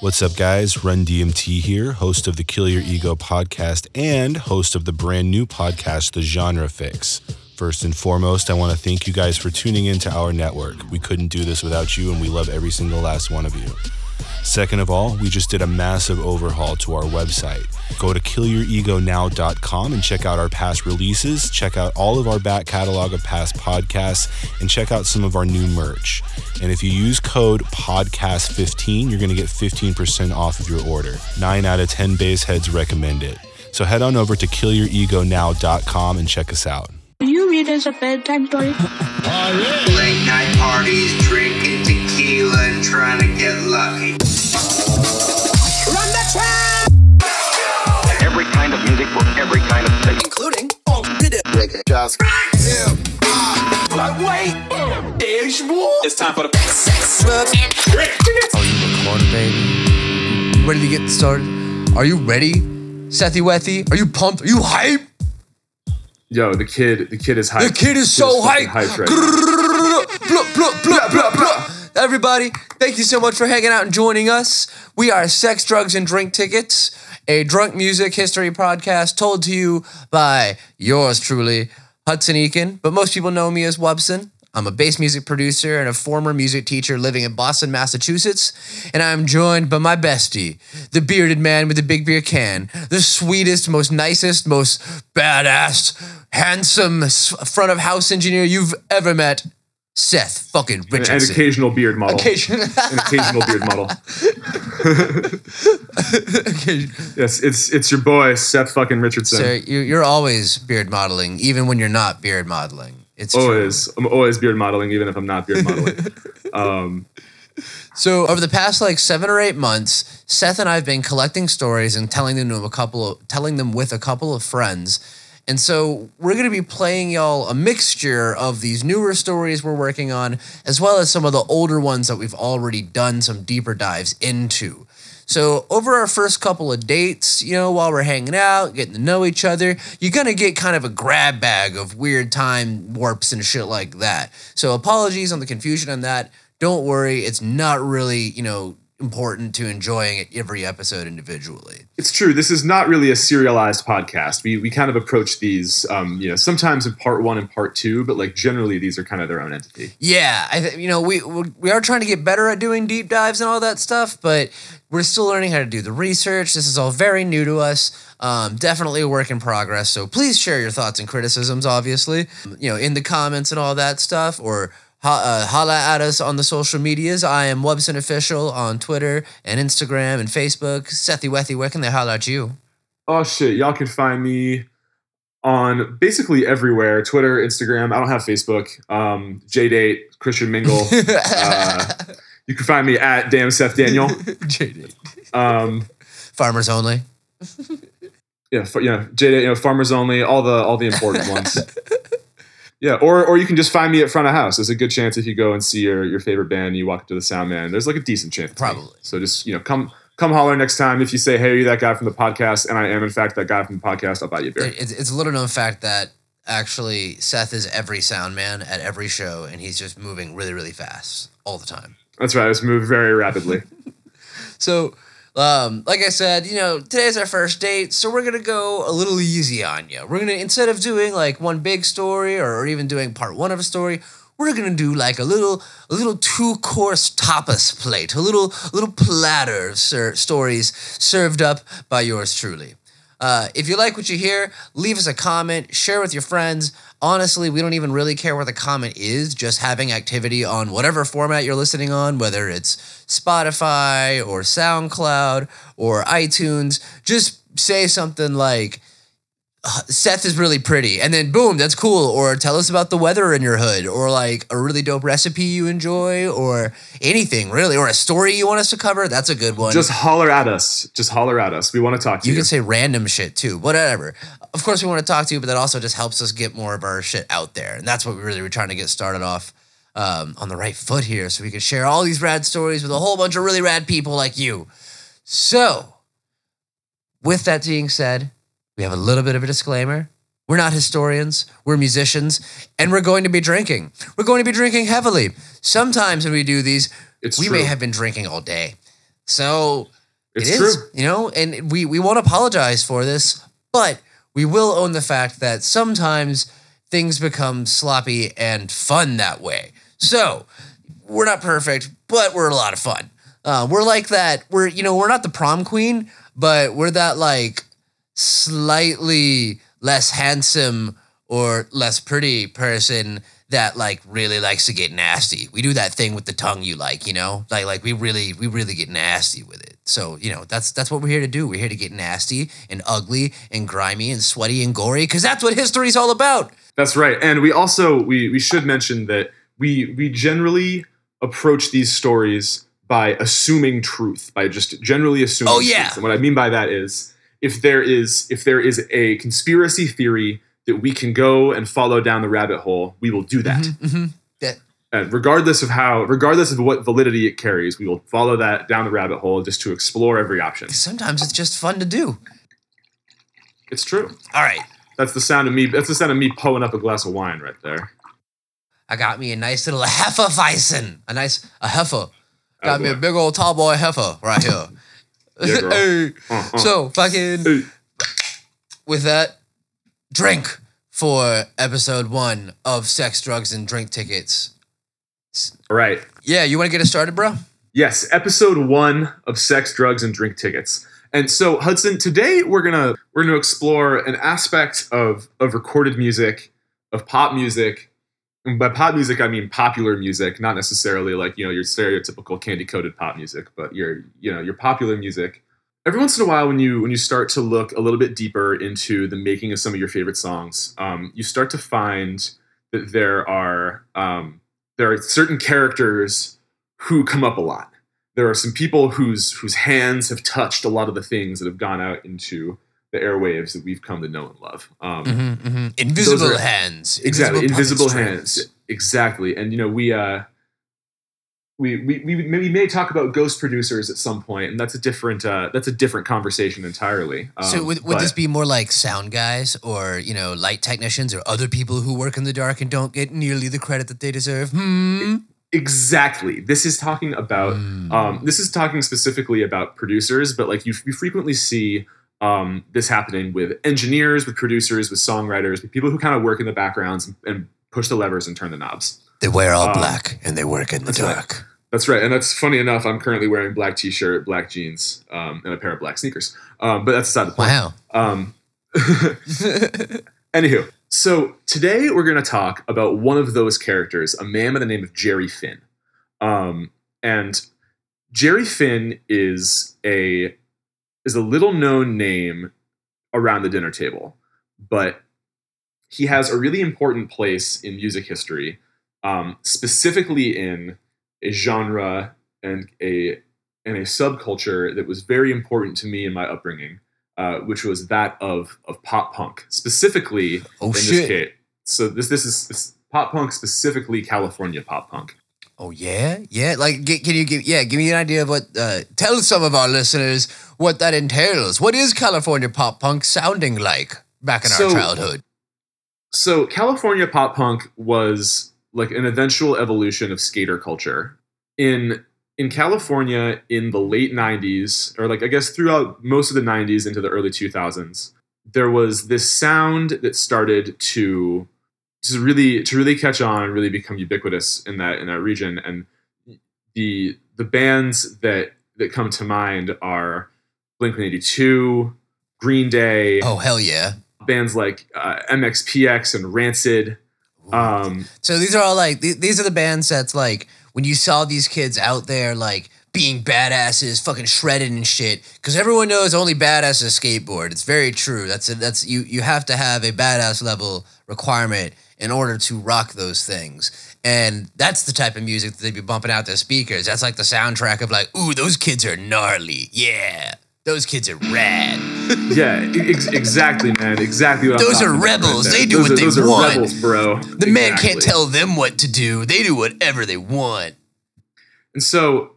What's up, guys? Run DMT here, host of the Kill Your Ego podcast and host of the brand new podcast, The Genre Fix. First and foremost, I want to thank you guys for tuning into our network. We couldn't do this without you, and we love every single last one of you. Second of all, we just did a massive overhaul to our website. Go to killyouregonow.com and check out our past releases, check out all of our back catalog of past podcasts, and check out some of our new merch. And if you use code PODCAST15, you're going to get 15% off of your order. 9 out of 10 base heads recommend it. So head on over to killyouregonow.com and check us out. Do you read as a bedtime story? Late night parties, drinking tequila and trying to get lucky. Run the track! Every kind of music for every kind of taste. Including Just It's time for the Are you recording, baby? You ready to get started? Are you ready, Sethy Wethy? Are you pumped? Are you hype? Yo, the kid, the kid is hyped. The kid is so hyped right. Blah, blah, blah, blah, blah. Everybody, thank you so much for hanging out and joining us. We are Sex, Drugs, and Drink Tickets, a drunk music history podcast told to you by yours truly, Hudson Eakin. But most people know me as Wubson. I'm a bass music producer and a former music teacher living in Boston, Massachusetts. And I'm joined by my bestie, the bearded man with the big beer can, the sweetest, most nicest, most badass, handsome front of house engineer you've ever met, Seth fucking Richardson. Richardson. occasional beard model. Occasion- An occasional beard model. Yes, it's it's your boy Seth fucking Richardson. Sir, you, you're always beard modeling, even when you're not beard modeling. It's true. always, I'm always beard modeling, even if I'm not beard modeling. um, So over the past like seven or eight months, Seth and I have been collecting stories and telling them to a couple of telling them with a couple of friends. And so we're gonna be playing y'all a mixture of these newer stories we're working on, as well as some of the older ones that we've already done some deeper dives into. So over our first couple of dates, you know, while we're hanging out, getting to know each other, you're gonna get kind of a grab bag of weird time warps and shit like that. So apologies on the confusion on that. Don't worry, it's not really, you know, important to enjoying it every episode individually. it's true. This is not really a serialized podcast. We we kind of approach these, um, you know, sometimes in part one and part two, but like generally these are kind of their own entity. Yeah, I th- you know we we are trying to get better at doing deep dives and all that stuff, but we're still learning how to do the research. This is all very new to us. Um, definitely a work in progress. So please share your thoughts and criticisms, obviously, you know, in the comments and all that stuff, or uh, holla at us on the social medias. I am Wubson Official on Twitter and Instagram and Facebook. Sethy Wethy, where can they holla at you? Oh shit, y'all can find me on basically everywhere: Twitter, Instagram. I don't have Facebook. Um, JDate, Christian Mingle. uh, you can find me at damn Seth Daniel. JD. Um, Farmers only. yeah, yeah, JDate, you know, farmers only, all the all the important ones. Yeah, or or you can just find me at front of house. There's a good chance if you go and see your your favorite band, and you walk up to the sound man. There's like a decent chance. Probably. So just you know, come come holler next time if you say, hey, are you that guy from the podcast? And I am in fact that guy from the podcast. I'll buy you a beer. It's, it's a little known fact that actually Seth is every sound man at every show, and he's just moving really, really fast all the time. That's right. I just move very rapidly. So, um, like I said, you know, today's our first date, so we're gonna go a little easy on you. We're gonna instead of doing like one big story or even doing part one of a story, we're gonna do like a little, a little two course tapas plate, a little, little platter of ser- stories served up by yours truly. Uh, if you like what you hear, leave us a comment, share with your friends. Honestly, we don't even really care what the comment is, just having activity on whatever format you're listening on, whether it's Spotify or SoundCloud or iTunes. Just say something like, "Uh, Seth is really pretty, and then boom, that's cool. Or tell us about the weather in your hood, or like a really dope recipe you enjoy, or anything really, or a story you want us to cover. That's a good one. Just holler at us. Just holler at us. We want to talk to You you. can say random shit too, whatever. Of course, we want to talk to you, but that also just helps us get more of our shit out there. And that's what we really were trying to get started off um, on the right foot here so we can share all these rad stories with a whole bunch of really rad people like you. So, with that being said, we have a little bit of a disclaimer. We're not historians, we're musicians, and we're going to be drinking. We're going to be drinking heavily. Sometimes when we do these, It's we true. may have been drinking all day. So It's it true. you know, and we we won't apologize for this, but we will own the fact that sometimes things become sloppy and fun that way. So we're not perfect, but we're a lot of fun. Uh, we're like that. We're you know we're not the prom queen, but we're that like slightly less handsome or less pretty person that like really likes to get nasty. We do that thing with the tongue you like, you know? Like like we really we really get nasty with it. So, you know, that's that's what we're here to do. We're here to get nasty and ugly and grimy and sweaty and gory cuz that's what history's all about. That's right. And we also we we should mention that we we generally approach these stories by assuming truth, by just generally assuming Oh, yeah. truth. And what I mean by that is if there is if there is a conspiracy theory that we can go and follow down the rabbit hole, we will do that. Mhm. That And regardless of how regardless of what validity it carries, we will follow that down the rabbit hole just to explore every option. sometimes it's just fun to do. It's true. All right. That's the sound of me that's the sound of me pulling up a glass of wine right there. I got me a nice little Hefeweizen. A nice a heifer. Oh, Got me a big old tall boy heifer right here. Yeah, girl. Hey. Uh, uh. So fucking Hey. with that, drink for episode one of Sex, Drugs, and Drink Tickets. All right. Yeah, you want to get us started, bro? Yes, episode one of Sex, Drugs, and Drink Tickets. And so, Hudson, today we're gonna we're gonna explore an aspect of of recorded music, of pop music. By pop music, I mean popular music, not necessarily like you know your stereotypical candy coated pop music, but your you know your popular music. Every once in a while, when you when you start to look a little bit deeper into the making of some of your favorite songs, um, you start to find that there are um, there are certain characters who come up a lot there are some people whose whose hands have touched a lot of the things that have gone out into the airwaves that we've come to know and love. Um, Mm-hmm, mm-hmm. Invisible are- hands. Exactly, invisible strings. hands. Exactly, and you know we uh, we we we may, we may talk about ghost producers at some point, and that's a different uh, that's a different conversation entirely. Um, So would, would but- this be more like sound guys or, you know, light technicians or other people who work in the dark and don't get nearly the credit that they deserve? Hmm. exactly? This is talking about Hmm. Um, this is talking specifically about producers, but like you, you frequently see um, this happening with engineers, with producers, with songwriters, with people who kind of work in the backgrounds and, and push the levers and turn the knobs. They wear all Um, black and they work in the that's right. dark. That's right, and that's funny enough. I'm currently wearing black t-shirt, black jeans, um, and a pair of black sneakers. Um, but that's aside the point. Wow. Um, anywho, so today we're going to talk about one of those characters, a man by the name of Jerry Finn. Um, and Jerry Finn is a is a little known name around the dinner table, but he has a really important place in music history, um, specifically in a genre and a and a subculture that was very important to me in my upbringing, uh, which was that of of pop punk, specifically Oh, in shit. this case. So this this is pop punk, specifically California pop punk. Oh yeah, yeah. Like, g- can you give? Yeah, give me an idea of what. Uh, tell some of our listeners what that entails. What is California pop punk sounding like back in our childhood? So California pop punk was like an eventual evolution of skater culture. In in California in the late 90s or like I guess throughout most of the 90s into the early 2000s, there was this sound that started to to really to really catch on, and really become ubiquitous in that in that region and the the bands that that come to mind are Blink-182, Green Day, Oh hell yeah! bands like uh, MXPX and Rancid. Um, So these are all like th- these are the bands that's like when you saw these kids out there like being badasses, fucking shredded and shit. Because everyone knows only badasses skateboard. It's very true. That's a, that's you you have to have a badass level requirement in order to rock those things. And that's the type of music that they'd be bumping out their speakers. That's like the soundtrack of like, ooh, those kids are gnarly. Yeah. Those kids are rad. yeah, ex- exactly, man. Exactly what I'm Those are talking about right rebels. They do those what are, they those are want. rebels, bro. The man can't tell them what to do. They do whatever they want. And so,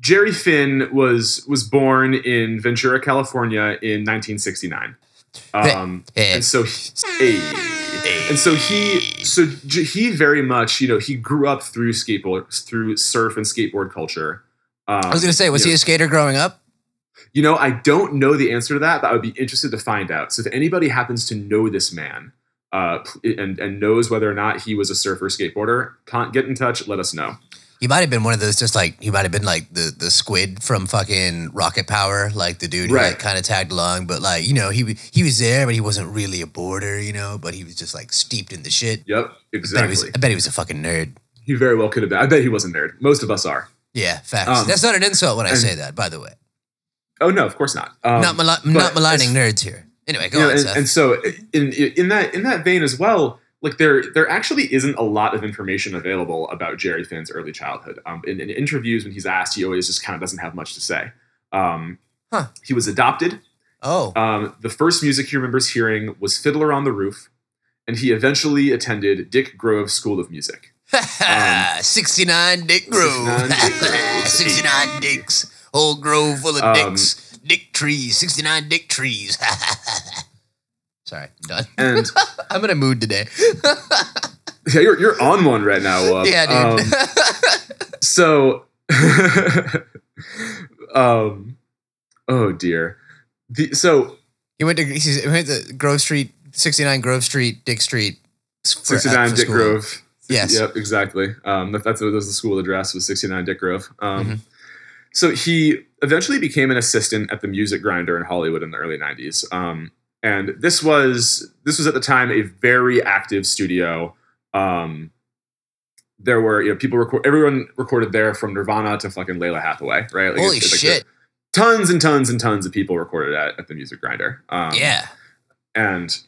Jerry Finn was was born in Ventura, California, in 1969. Um, Hey. and so, he, and so he so j- he very much you know he grew up through skateboard through surf and skateboard culture Um, I was gonna say, was he know, a skater growing up? You know, I don't know the answer to that, but I would be interested to find out. So if anybody happens to know this man uh, and and knows whether or not he was a surfer skateboarder, get in touch. Let us know. He might have been one of those, just like he might have been like the the squid from fucking Rocket Power, like the dude who Right. like kind of tagged along, but like you know he he was there, but he wasn't really a boarder, you know, but he was just like steeped in the shit. Yep, I bet, he exactly. was, I bet he was a fucking nerd. he very well could have been. I bet he was a nerd. Most of us are. Yeah, facts. Um, That's not an insult when I and- say that, by the way. Oh no, of course not. Um, not mali- but not maligning nerds here. Anyway, go you know, on, and, Seth. and so in in that in that vein as well, like there there actually isn't a lot of information available about Jerry Finn's early childhood. Um, in, in interviews, when he's asked, he always just kind of doesn't have much to say. Um, Huh. He was adopted. oh, Um, the first music he remembers hearing was "Fiddler on the Roof," and he eventually attended Dick Grove School of Music. um, 69 Dick Grove. 69 Dick Groves. 69 dicks. Whole grove full of Um, dicks. Dick trees. 69 dick trees. Sorry, done. And I'm in a mood today. yeah, you're you're on one right now. Wub. yeah, dude. Um, so um oh dear the, so he went to he went to Grove Street, 69 Grove Street, Dick Street. for- 69 dick school. grove Yes. yep exactly um that, that's that was the school address was 69 dick grove um Mhm. so he eventually became an assistant at the music grinder in hollywood in the early 90s um and this was this was at the time a very active studio um there were you know people record everyone recorded there from nirvana to fucking lalah hathaway right Like, Holy it's- it's shit. tons and tons and tons of people recorded at, at the music grinder um, yeah. and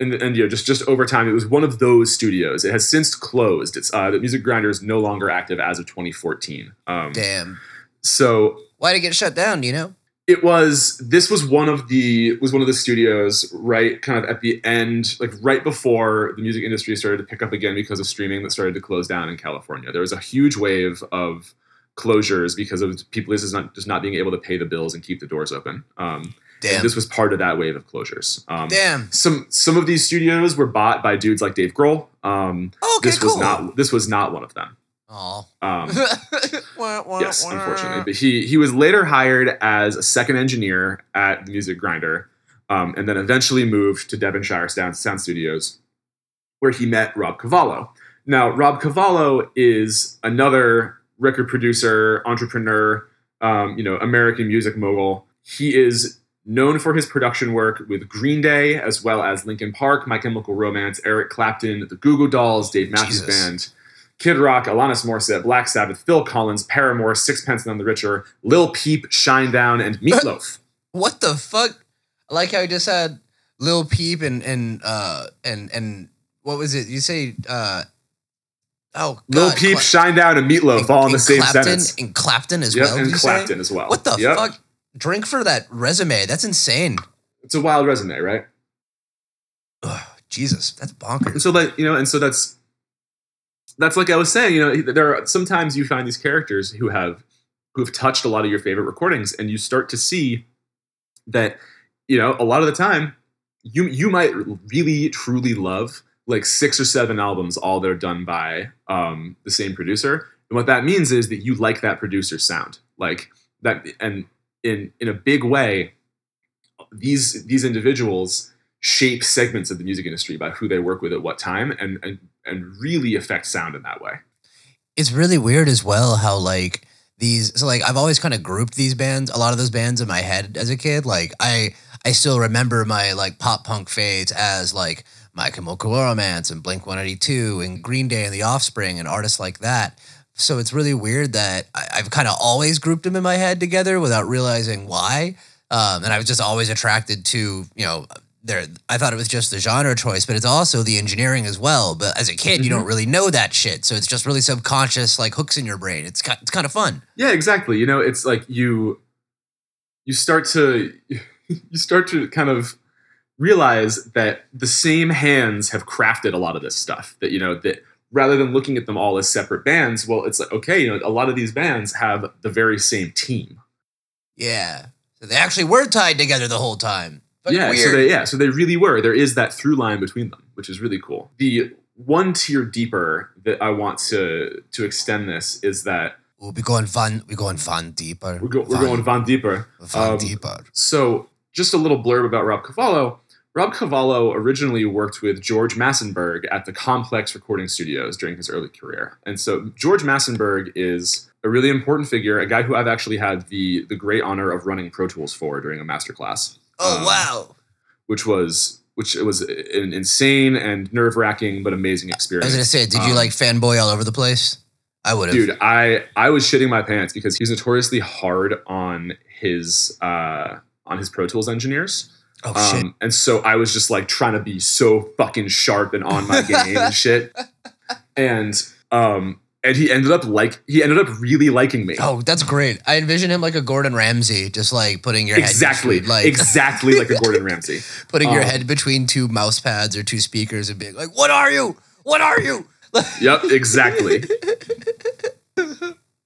and, and you know just just over time it was one of those studios it has since closed it's uh the music grinder is no longer active as of 2014 um Damn. so Why did it get shut down, do you know? It was this was one of the was one of the studios right kind of at the end like right before the music industry started to pick up again because of streaming that started to close down in california there was a huge wave of closures because of people just not just not being able to pay the bills and keep the doors open um Damn. this was part of that wave of closures um Damn. some some of these studios were bought by dudes like Dave Grohl. Um, Okay, this was cool. not this was not one of them. Oh. Um, yes, unfortunately, but he he was later hired as a second engineer at the Music Grinder, um, and then eventually moved to Devonshire Sound, Sound Studios, where he met Rob Cavallo. Now, Rob Cavallo is another record producer, entrepreneur, um, you know, American music mogul. He is known for his production work with Green Day, as well as Linkin Park, My Chemical Romance, Eric Clapton, the Goo Goo Dolls, Dave Matthews Jesus. Band, Kid Rock, Alanis Morissette, Black Sabbath, Phil Collins, Paramore, Sixpence None the Richer, Lil Peep, Shinedown, and Meatloaf. What the fuck? I like how you just had Lil Peep and and uh and and what was it? You say uh oh Lil Peep, Cla- Shinedown, and Meatloaf and- all in the same Clapton, sentence. And Clapton as Yep, well. and Clapton say? as well. What the Yep. fuck? Drink for that resume. That's insane. It's a wild resume, right? Ugh, Jesus, that's bonkers. And so that you know, and so that's that's like I was saying. You know, there are sometimes you find these characters who have who have touched a lot of your favorite recordings, and you start to see that you know a lot of the time you you might really truly love like six or seven albums, all they're done by um, the same producer. And what that means is that you like that producer's sound, like that, and in in a big way, these these individuals shape segments of the music industry by who they work with at what time and and, and really affect sound in that way. It's really weird as well how like these so like I've always kind of grouped these bands, a lot of those bands in my head as a kid. Like I I still remember my like pop punk fades as like My Chemical Romance and Blink 182 and Green Day and The Offspring and artists like that. So it's really weird that I, I've kind of always grouped them in my head together without realizing why. Um, and I was just always attracted to, you know, there. I thought it was just the genre choice, but it's also the engineering as well. But as a kid, you don't mm-hmm. really know that shit, so it's just really subconscious, like hooks in your brain. It's it's kind of fun. Yeah, exactly. You know, it's like you you start to you start to kind of realize that the same hands have crafted a lot of this stuff. That you know that rather than looking at them all as separate bands, well, it's like okay, you know, a lot of these bands have the very same team. Yeah. So they actually were tied together the whole time. But yeah, weird. so they yeah, so they really were. There is that through line between them, which is really cool. The one tier deeper that I want to to extend this is that Ooh, we going Van, we going Van deeper. We're, go, we're going Von Deeper. Van Um, deeper. So, just a little blurb about Rob Cavallo. Rob Cavallo originally worked with George Massenburg at the Complex Recording Studios during his early career. And so, George Massenburg is a really important figure, a guy who I've actually had the, the great honor of running Pro Tools for during a masterclass. Oh um, wow! Which was which was an insane and nerve wracking but amazing experience. I was gonna say, did you um, like fanboy all over the place? I would have. Dude, I I was shitting my pants because he's notoriously hard on his uh on his Pro Tools engineers. oh shit! Um, and so I was just like trying to be so fucking sharp and on my game and shit. And um and he ended up like he ended up really liking me. Oh, that's great. I envision him like a Gordon Ramsay, just like putting your exactly. head between, like exactly like a Gordon Ramsay. putting your um, head between two mouse pads or two speakers and being like, "What are you? What are you?" Yep, exactly.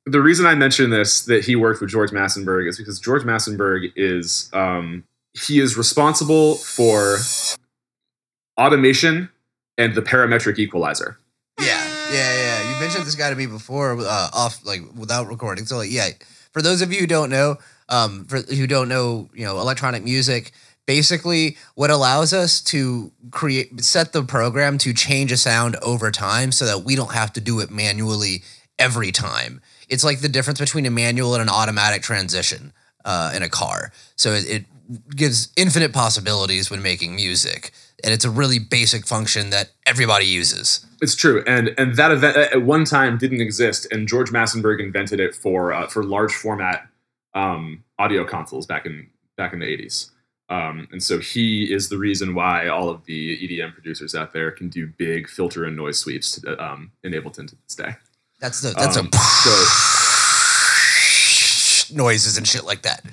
the reason I mention this that he worked with George Massenburg is because George Massenburg is um, he is responsible for automation and the parametric equalizer. Yeah, yeah, yeah. Mentioned this guy to me before, uh, off like without recording. So like, yeah. For those of you who don't know, um, for who don't know, you know, electronic music. Basically, what allows us to create set the program to change a sound over time, so that we don't have to do it manually every time. It's like the difference between a manual and an automatic transition uh, in a car. So it, it gives infinite possibilities when making music, and it's a really basic function that everybody uses. It's true, and and that event at one time didn't exist, and George Massenburg invented it for uh, for large format um, audio consoles back in back in the eighties. Um, and so he is the reason why all of the EDM producers out there can do big filter and noise sweeps to um, in Ableton to this day. That's the that's Um, a so noises and shit like that.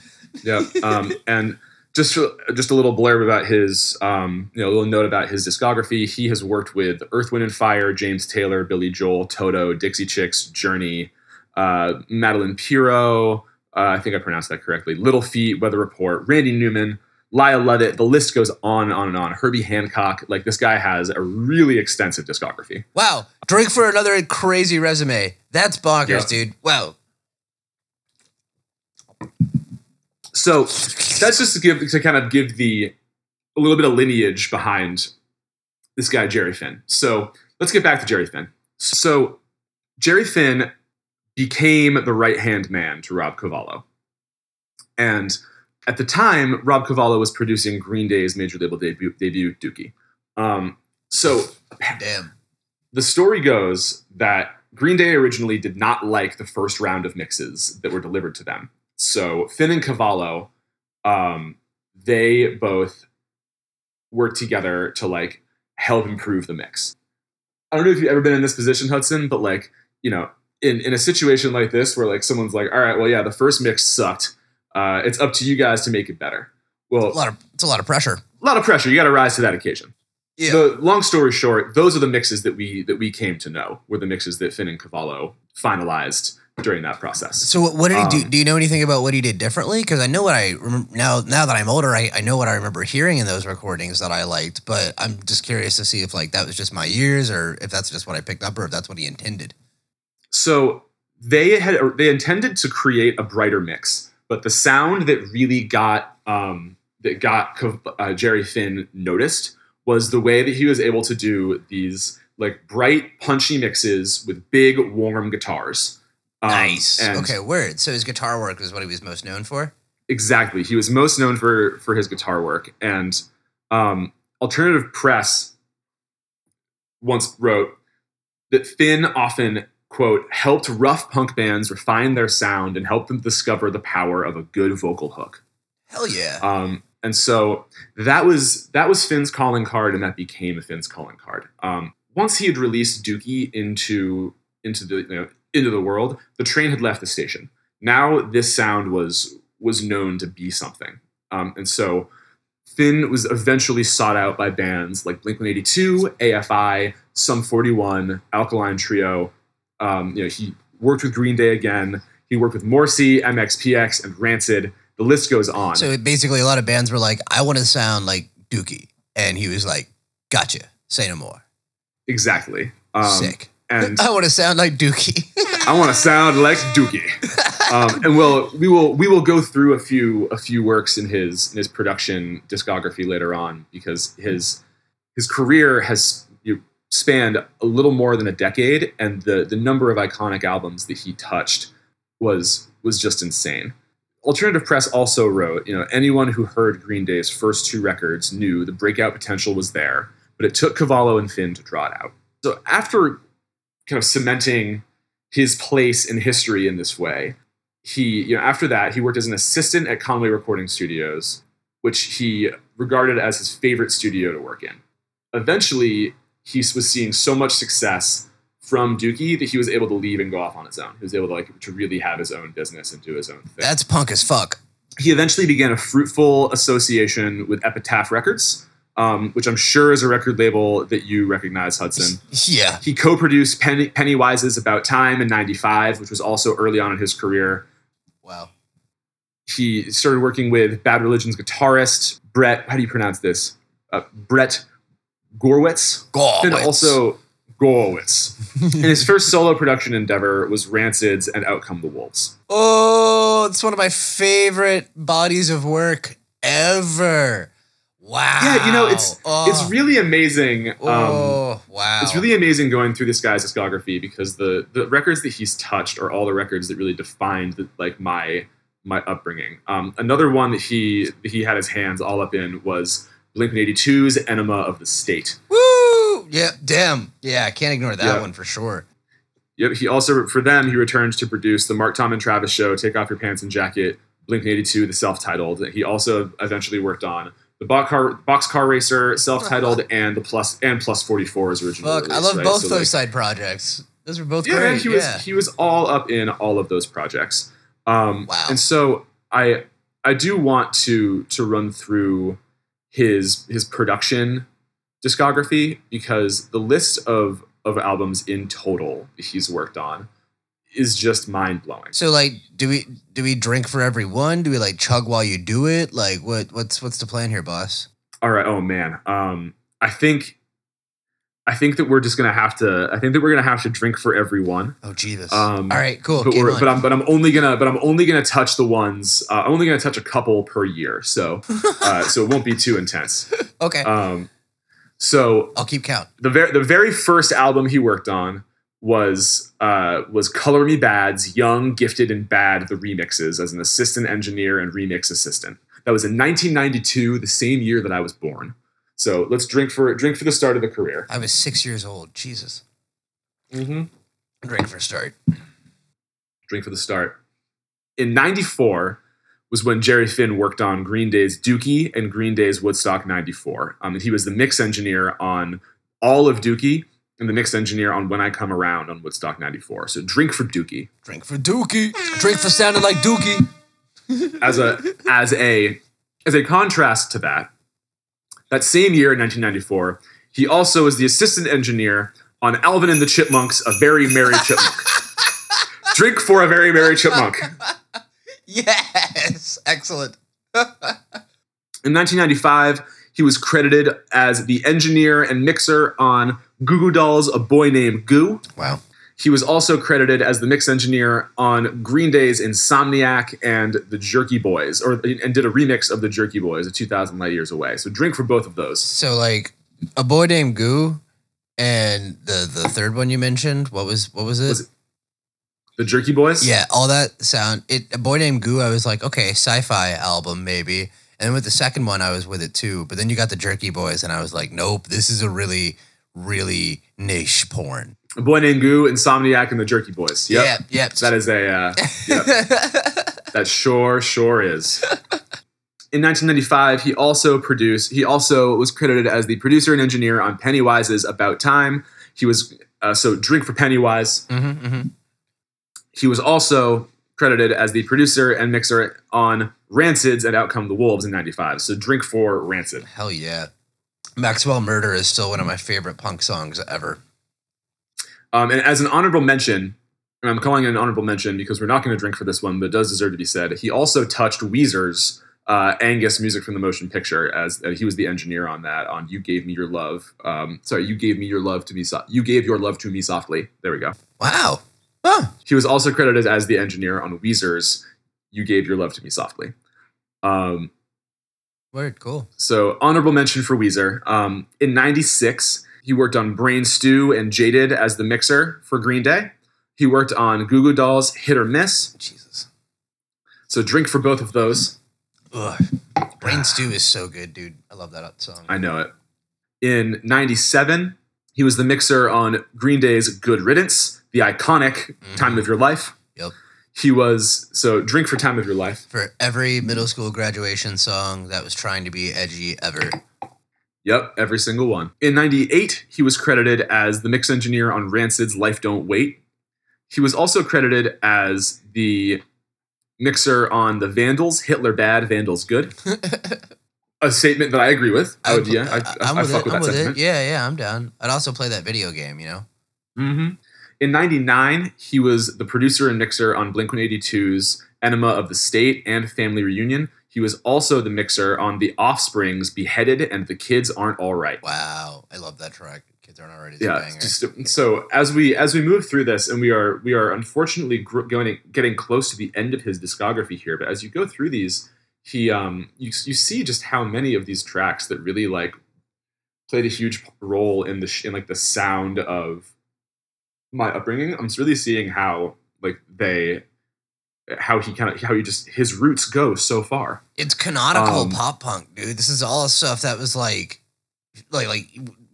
yeah, um, and just just a little blurb about his, um, you know, a little note about his discography. He has worked with Earth, Wind and Fire, James Taylor, Billy Joel, Toto, Dixie Chicks, Journey, uh, Madeline Piro. Uh, I think I pronounced that correctly. Little Feat, Weather Report, Randy Newman, Lyle Lovett. The list goes on and on and on. Herbie Hancock. Like this guy has a really extensive discography. Wow, drink for another crazy resume. That's bonkers, Yeah. dude. Wow. So that's just to give to kind of give the a little bit of lineage behind this guy Jerry Finn. So let's get back to Jerry Finn. So Jerry Finn became the right hand man to Rob Cavallo, and at the time, Rob Cavallo was producing Green Day's major label debut, debut Dookie. Um, so Damn. the story goes that Green Day originally did not like the first round of mixes that were delivered to them. So Finn and Cavallo, um, they both worked together to like help improve the mix. I don't know if you've ever been in this position, Hudson, but like, you know, in, in a situation like this where like someone's like, all right, well, yeah, the first mix sucked. Uh, it's up to you guys to make it better. Well, A lot of it's a lot of pressure. a lot of pressure. You got to rise to that occasion. Yeah. The long story short, those are the mixes that we that we came to know were the mixes that Finn and Cavallo finalized during that process. So what, did he do? Um, Do you know anything about what he did differently? Because I know what I remember now. Now that I'm older, I, I know what I remember hearing in those recordings that I liked. But I'm just curious to see if like that was just my ears, or if that's just what I picked up, or if that's what he intended. So they had they intended to create a brighter mix, but the sound that really got um, that got uh, Jerry Finn noticed was the way that he was able to do these like bright, punchy mixes with big, warm guitars. Um, nice. and- Okay, word. So his guitar work was what he was most known for. Exactly. He was most known for for his guitar work, and um, alternative press once wrote that Finn often quote helped rough punk bands refine their sound and help them discover the power of a good vocal hook. Hell yeah. Um, and so that was that was Finn's calling card, and that became Finn's calling card. Um, once he had released Dookie into into the you know, into the world, the train had left the station. Now this sound was was known to be something, um, and so Finn was eventually sought out by bands like Blink One Eighty Two, AFI, Sum Forty One, Alkaline Trio. Um, you know, he worked with Green Day again. He worked with Morrissey, MXPX, and Rancid. The list goes on. So basically, a lot of bands were like, "I want to sound like Dookie," and he was like, "Gotcha. Say no more." Exactly. Um, Sick. And I want to sound like Dookie. I want to sound like Dookie. Um, and we'll we will we will go through a few a few works in his in his production discography later on because his his career has spanned a little more than a decade, and the the number of iconic albums that he touched was was just insane. Alternative Press also wrote, you know, anyone who heard Green Day's first two records knew the breakout potential was there, but it took Cavallo and Finn to draw it out. So after kind of cementing his place in history in this way, he, you know, after that, he worked as an assistant at Conway Recording Studios, which he regarded as his favorite studio to work in. Eventually, he was seeing so much success from Dookie that he was able to leave and go off on his own. He was able to like to really have his own business and do his own thing. That's punk as fuck. he eventually began a fruitful association with Epitaph Records, um, which I'm sure is a record label that you recognize, Hudson. Yeah. He co-produced Penny, Pennywise's About Time in '95, which was also early on in his career. Wow. He started working with Bad Religion's guitarist Brett. How do you pronounce this? Uh, Brett Gurewitz. Gurewitz. And also Gurewitz. and his first solo production endeavor was Rancid's and Out Come the Wolves. Oh, it's one of my favorite bodies of work ever. Wow. Yeah, you know, it's oh. it's really amazing. Um, Oh, wow. It's really amazing going through this guy's discography because the the records that he's touched are all the records that really defined the, like my my upbringing. Um, another one that he he had his hands all up in was Blink 182's Enema of the State. Woo! Yeah, damn. Yeah, I can't ignore that Yeah. one for sure. Yep, he also for them he returned to produce the Mark Tom and Travis show, Take Off Your Pants and Jacket, Blink 182, the self-titled. He also eventually worked on the Boxcar Boxcar Racer, self-titled, and the Plus and Plus 44's original. Fuck, I love right? both So, those like, side projects. Those were both yeah, great. he was yeah. he was all up in all of those projects. Um, Wow. And so I I do want to to run through his his production discography because the list of of albums in total he's worked on is just mind blowing. so like, do we do we drink for every one? Do we like chug while you do it? Like, what what's what's the plan here, boss? All right. Oh man. Um, I think I think that we're just gonna have to. I think that we're gonna have to drink for every one. Oh Jesus! Um, All right, cool. but, we're, but I'm but I'm only gonna but I'm only gonna touch the ones. Uh, I'm only gonna touch a couple per year. So uh, so it won't be too intense. okay, Um, so I'll keep count. the very the very first album he worked on was uh, was Color Me Badd's Young, Gifted, and Bad the remixes as an assistant engineer and remix assistant. That was in 1992, the same year that I was born. So let's drink for drink for the start of the career. I was six years old. Jesus. Mm-hmm. Drink for a start. Drink for the start. In 94 was when Jerry Finn worked on Green Day's Dookie and Green Day's Woodstock 94. Um, and he was the mix engineer on all of Dookie and the mix engineer on When I Come Around on Woodstock 94. So drink for Dookie. Drink for Dookie. Drink for sounding like Dookie. as a as a as a contrast to that, that same year in 1994, he also was the assistant engineer on Alvin and the Chipmunks, A Very Merry Chipmunk. Drink for a Very Merry Chipmunk. Yes, excellent. In 1995, he was credited as the engineer and mixer on Goo Goo Dolls' A Boy Named Goo. Wow. He was also credited as the mix engineer on Green Day's Insomniac and the Jerky Boys, or and did a remix of the Jerky Boys, a 2,000 Light Years Away. So drink for both of those. So like a boy named Goo, and the the third one you mentioned. What was what was it? Was it- The Jerky Boys? Yeah, all that sound. It a boy named Goo. I was like, okay, sci-fi album maybe. And with the second one, I was with it too. But then you got the Jerky Boys, and I was like, nope, this is a really, really niche porn. Boy Named Goo, Insomniac, and the Jerky Boys. Yep. Yep, yep. That is a, uh, yep. that sure, sure is. In 1995, he also produced, he also was credited as the producer and engineer on Pennywise's About Time. He was, uh, so Drink for Pennywise. hmm hmm He was also credited as the producer and mixer on Rancid's and Out Come the Wolves in 95. So Drink for Rancid. Hell yeah. Maxwell Murder is still one of my favorite punk songs ever. Um, and as an honorable mention, and I'm calling it an honorable mention because we're not going to drink for this one, but it does deserve to be said. He also touched Weezer's uh, Angus music from the motion picture as uh, he was the engineer on that. On "You Gave Me Your Love." Um, sorry, you gave me your love to me. So- you gave your love to me softly. There we go. Wow. Huh. he was also credited as the engineer on Weezer's "You Gave Your Love to Me Softly." Um, Word, cool. so honorable mention for Weezer. Um, in '96, he worked on Brain Stew and Jaded as the mixer for Green Day. He worked on Goo Goo Dolls' Hit or Miss. Jesus. So drink for both of those. Ugh. Brain Stew is so good, dude. I love that song. I know it. In 97, he was the mixer on Green Day's Good Riddance, the iconic Time of Your Life. Yep. He was, so drink for Time of Your Life. For every middle school graduation song that was trying to be edgy ever. Yep, every single one. In 98, he was credited as the mix engineer on Rancid's Life Don't Wait. He was also credited as the mixer on the Vandals, Hitler Bad, Vandals Good. A statement that I agree with. I would, yeah, I, I, am I with fuck it. with that with sentiment. it. Yeah, yeah, I'm down. I'd also play that video game, you know? hmm In 99, he was the producer and mixer on Blink 182's Enema of the State and Family Reunion. He was also the mixer on The Offspring's Beheaded and The Kids Aren't All Right. Wow. I love that track. Kids aren't All Right. Yeah, just so as we as we move through this, and we are we are unfortunately gr- going getting close to the end of his discography here. But as you go through these, he um you you see just how many of these tracks that really like played a huge role in the sh- in like the sound of my upbringing. I'm really seeing how like they how he kind of how he just his roots go so far. It's canonical Um, pop punk, dude. This is all stuff that was like, like, like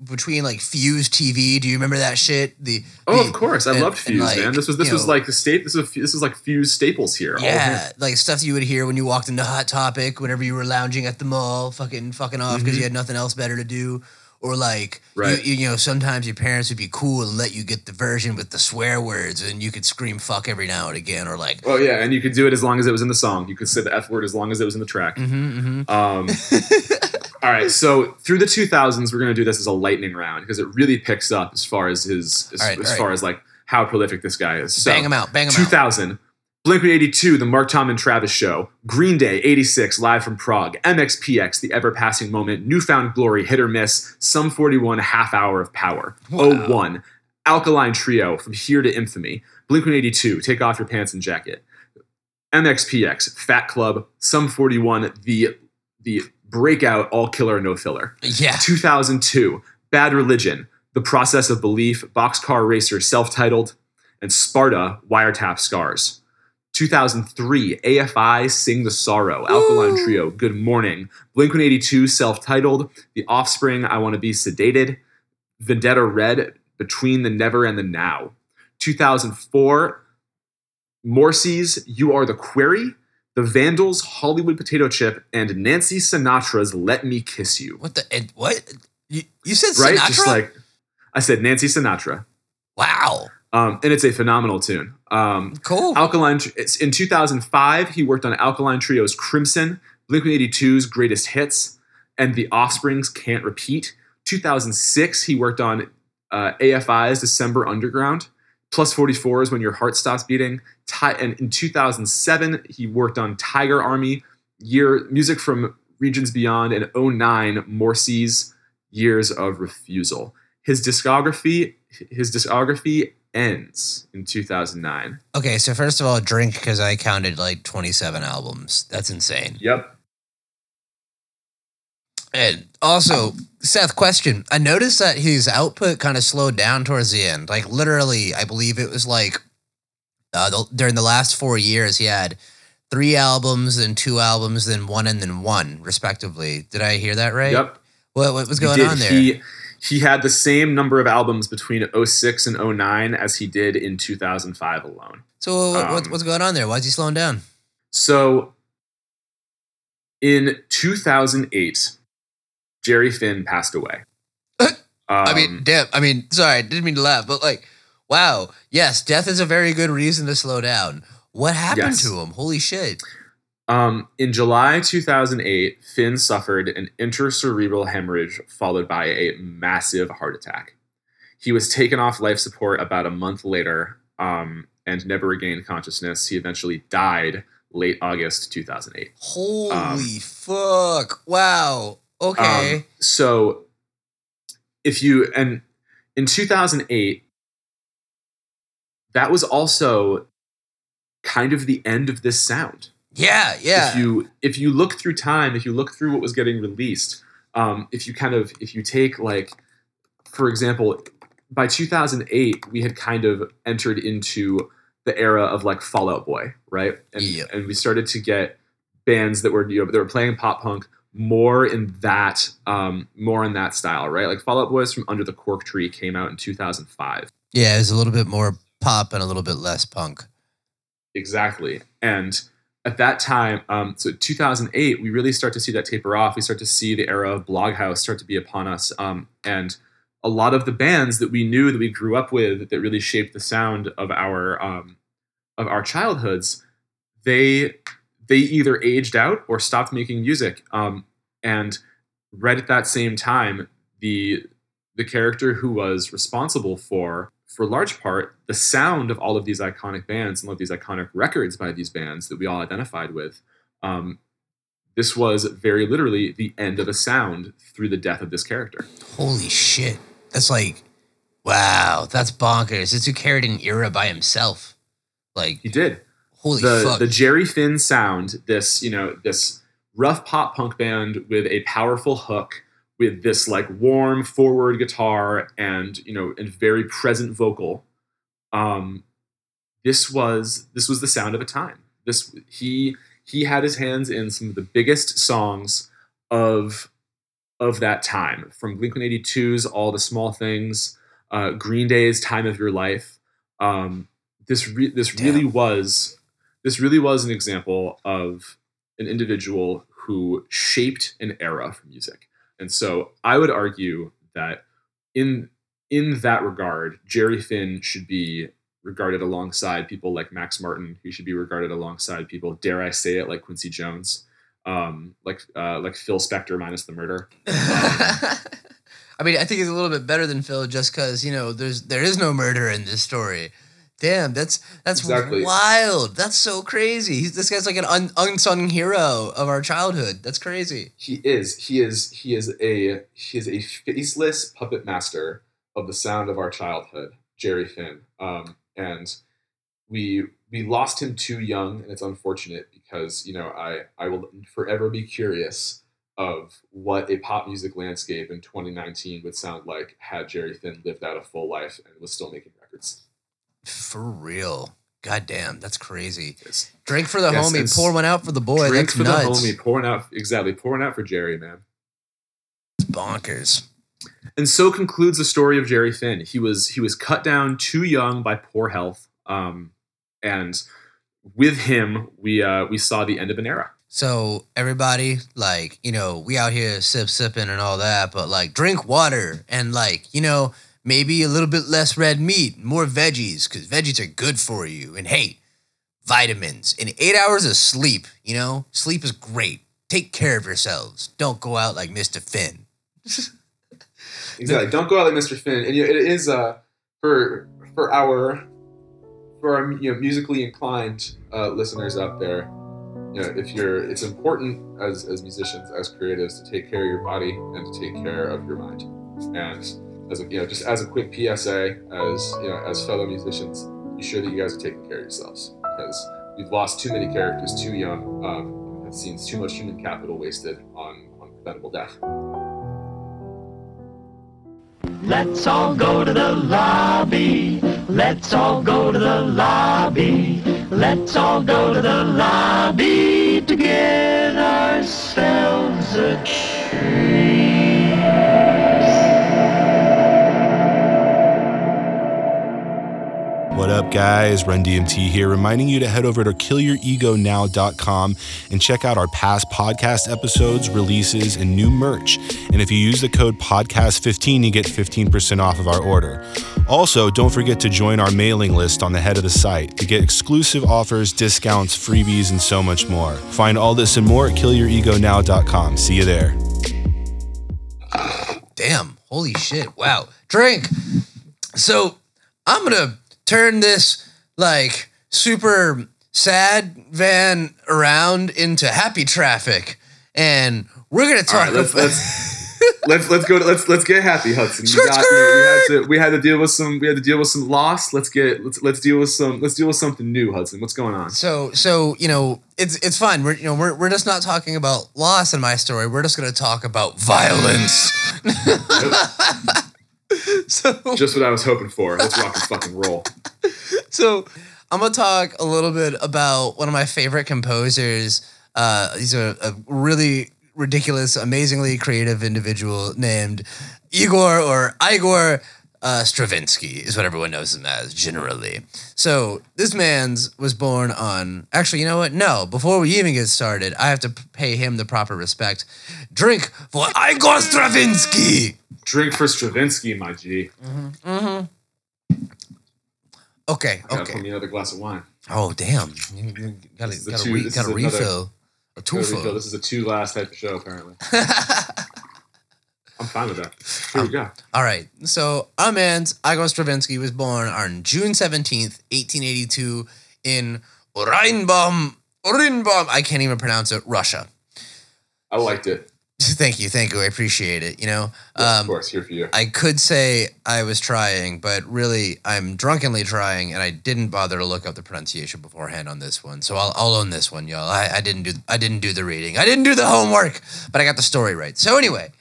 between like Fuse TV. Do you remember that shit? The Oh, of course, I and- loved Fuse, like, man. This was this was know- like the state. This was this was like Fuse staples here. Yeah, it. like stuff you would hear when you walked into Hot Topic whenever you were lounging at the mall, fucking fucking off because Mhm. you had nothing else better to do. Or like, Right. you, you know, sometimes your parents would be cool and let you get the version with the swear words, and you could scream "fuck" every now and again, or like, Oh yeah, and you could do it as long as it was in the song. You could say the F word as long as it was in the track. mm-hmm, mm-hmm. Um, all right, so through the 2000s, we're gonna do this as a lightning round because it really picks up as far as his as, right, as all right. far as like how prolific this guy is. So, bang him out, bang them out. 2000, Blink 182, The Mark Tom and Travis Show, Green Day 86, Live from Prague, MXPX, The Ever Passing Moment, Newfound Glory, Hit or Miss, Sum 41, Half Hour of Power, Wow. 01, Alkaline Trio, From Here to Infamy, Blink 182, Take Off Your Pants and Jacket, MXPX, Fat Club, Sum 41, The the breakout All Killer No Filler. Yeah, 2002, Bad Religion, The Process of Belief, Boxcar Racer, self titled, and Sparta, Wiretap Scars. 2003, AFI, Sing the Sorrow, Alkaline Woo. Trio, Good Mourning, Blink 182, self titled, The Offspring, I Want to Be Sedated, Vendetta Red, Between the Never and the Now. 2004, Morrissey's You Are the Quarry, The Vandals, Hollywood Potato Chip, and Nancy Sinatra's Let Me Kiss You what the and what you, you said? right? Sinatra? Just like I said, Nancy Sinatra, wow, um, and it's a phenomenal tune. Um, cool. Alkaline. It's in 2005. He worked on Alkaline Trio's Crimson, Blink 182's Greatest Hits, and The Offspring's Can't Repeat. 2006. He worked on uh, AFI's December Underground. Plus 44 is when your heart stops beating. Ti- and in 2007, he worked on Tiger Army, year music from Regions Beyond, and 09 Morrissey's Years of Refusal. His discography, his discography ends in 2009. Okay, so first of all, drink because I counted like 27 albums. That's insane. Yep. And also, Seth, question. I noticed that his output kind of slowed down towards the end. Like literally, I believe it was like uh, the, during the last four years, he had three albums, then two albums, then one, and then one, respectively. Did I hear that right? Yep. What, what was going on there? He he had the same number of albums between 06 and 09 as he did in 2005 alone. so um, what's going on there? Why is he slowing down? So in 2008, Jerry Finn passed away. I Um, mean, damn. I mean, sorry, I didn't mean to laugh, but like, wow. Yes, death is a very good reason to slow down. What happened Yes. to him? Holy shit. Um, in July 2008, Finn suffered an intracerebral hemorrhage followed by a massive heart attack. He was taken off life support about a month later um, and never regained consciousness. He eventually died late August 2008. Holy Um, fuck. Wow. Okay. Um, so if you and in 2008 that was also kind of the end of this sound. Yeah, yeah. If you if you look through time, if you look through what was getting released, um, if you kind of if you take like, for example, by 2008 we had kind of entered into the era of like Fallout Boy, right? And Yeah. and we started to get bands that were you know that were playing pop punk more in that um, more in that style, right? Like Fallout Boys from Under the Cork Tree came out in 2005. yeah, it was a little bit more pop and a little bit less punk. Exactly. And at that time, um, so 2008, we really start to see that taper off. We start to see the era of Bloghouse start to be upon us. Um, and a lot of the bands that we knew that we grew up with that really shaped the sound of our um, of our childhoods, they they either aged out or stopped making music. Um, and right at that same time, the the character who was responsible for for large part the sound of all of these iconic bands and all of these iconic records by these bands that we all identified with um, this was very literally the end of a sound through the death of this character Holy shit. That's like, wow, that's bonkers. It's who carried an era by himself. Like, he did holy the fuck. the Jerry Finn sound, this you know this rough pop punk band with a powerful hook, with this like warm forward guitar and you know and very present vocal. Um, this was this was the sound of a time. This he he had his hands in some of the biggest songs of of that time, from Blink 182's All the Small Things, uh, Green Day's Time of Your Life. Um, this re- this Damn. really was this really was an example of an individual who shaped an era for music. And so I would argue that in in that regard, Jerry Finn should be regarded alongside people like Max Martin. He should be regarded alongside people, dare I say it, like Quincy Jones, um, like uh, like Phil Spector minus the murder. I mean, I think he's a little bit better than Phil just because you know there's there is no murder in this story. Damn, that's that's Exactly. wild. That's so crazy. He's, this guy's like an un, unsung hero of our childhood. That's crazy. He is. He is. He is a. He is a faceless puppet master of the sound of our childhood, Jerry Finn. Um, and we we lost him too young, and it's unfortunate because you know I I will forever be curious of what a pop music landscape in 2019 would sound like had Jerry Finn lived out a full life and was still making records. For real. God damn, that's crazy. Yes. Drink for the Yes, homie, pour one out for the boy. Drink that's for nuts. the homie, pouring out exactly, pouring out for Jerry, man. It's bonkers. And so concludes the story of Jerry Finn. He was he was cut down too young by poor health, um, and with him we uh, we saw the end of an era. So everybody, like, you know, we out here sip sipping and all that, but like drink water and like, you know, maybe a little bit less red meat, more veggies, because veggies are good for you. And hey, vitamins and eight hours of sleep, you know, sleep is great. Take care of yourselves. Don't go out like Mr. Finn. Exactly. Don't go out like Mr. Finn. And you know, it is uh, for for our for our you know musically inclined uh, listeners out there. You know, if you're, it's important as as musicians, as creatives, to take care of your body and to take care of your mind. And as a you know, just as a quick PSA, as you know, as fellow musicians, be sure that you guys are taking care of yourselves because we've lost too many characters too young. Um, have seen too much human capital wasted on on preventable death. Let's all go to the lobby. Let's all go to the lobby. Let's all go to the lobby to get ourselves a treat. What up, guys? Run DMT here, reminding you to head over to killyouregonow.com and check out our past podcast episodes, releases, and new merch. And if you use the code podcast15, you get 15% off of our order. Also, don't forget to join our mailing list on the head of the site to get exclusive offers, discounts, freebies, and so much more. Find all this and more at killyouregonow.com. See you there. Damn. Holy shit. Wow. Drink. So I'm gonna turn this like super sad van around into happy traffic. And we're gonna talk right, let's, about let's let's let's go to let's let's get happy, Hudson. Skirt, got, you know, we had to we had to deal with some we had to deal with some loss. Let's get let's let's deal with some let's deal with something new, Hudson. What's going on? So so you know it's it's fun. We're you know we're we're just not talking about loss in my story. We're just gonna talk about violence. so Just what I was hoping for. Let's rock and fucking roll. so I'm gonna talk a little bit about one of my favorite composers. Uh, he's a, a really ridiculous, amazingly creative individual named Igor or Igor uh, Stravinsky is what everyone knows him as generally. So this man's was born on. Actually, you know what? No. Before we even get started, I have to pay him the proper respect. Drink for Igor Stravinsky. Drink for Stravinsky, my G. Okay. Gotta Okay. pour me another glass of wine. Oh damn! You, you gotta gotta, two- re, gotta is another- refill a refill. This is a two last type of show, apparently. I'm fine with that. Here we go. All right. So our man's Igor Stravinsky was born on June seventeenth, eighteen eighty-two, in Oranienbaum. Oranienbaum. I can't even pronounce it. Russia. I liked it. thank you, thank you. I appreciate it. You know, Yes, um, of course, here for you. I could say I was trying, but really I'm drunkenly trying, and I didn't bother to look up the pronunciation beforehand on this one. So I'll, I'll own this one, y'all. I, I didn't do I didn't do the reading. I didn't do the homework, but I got the story right. So anyway,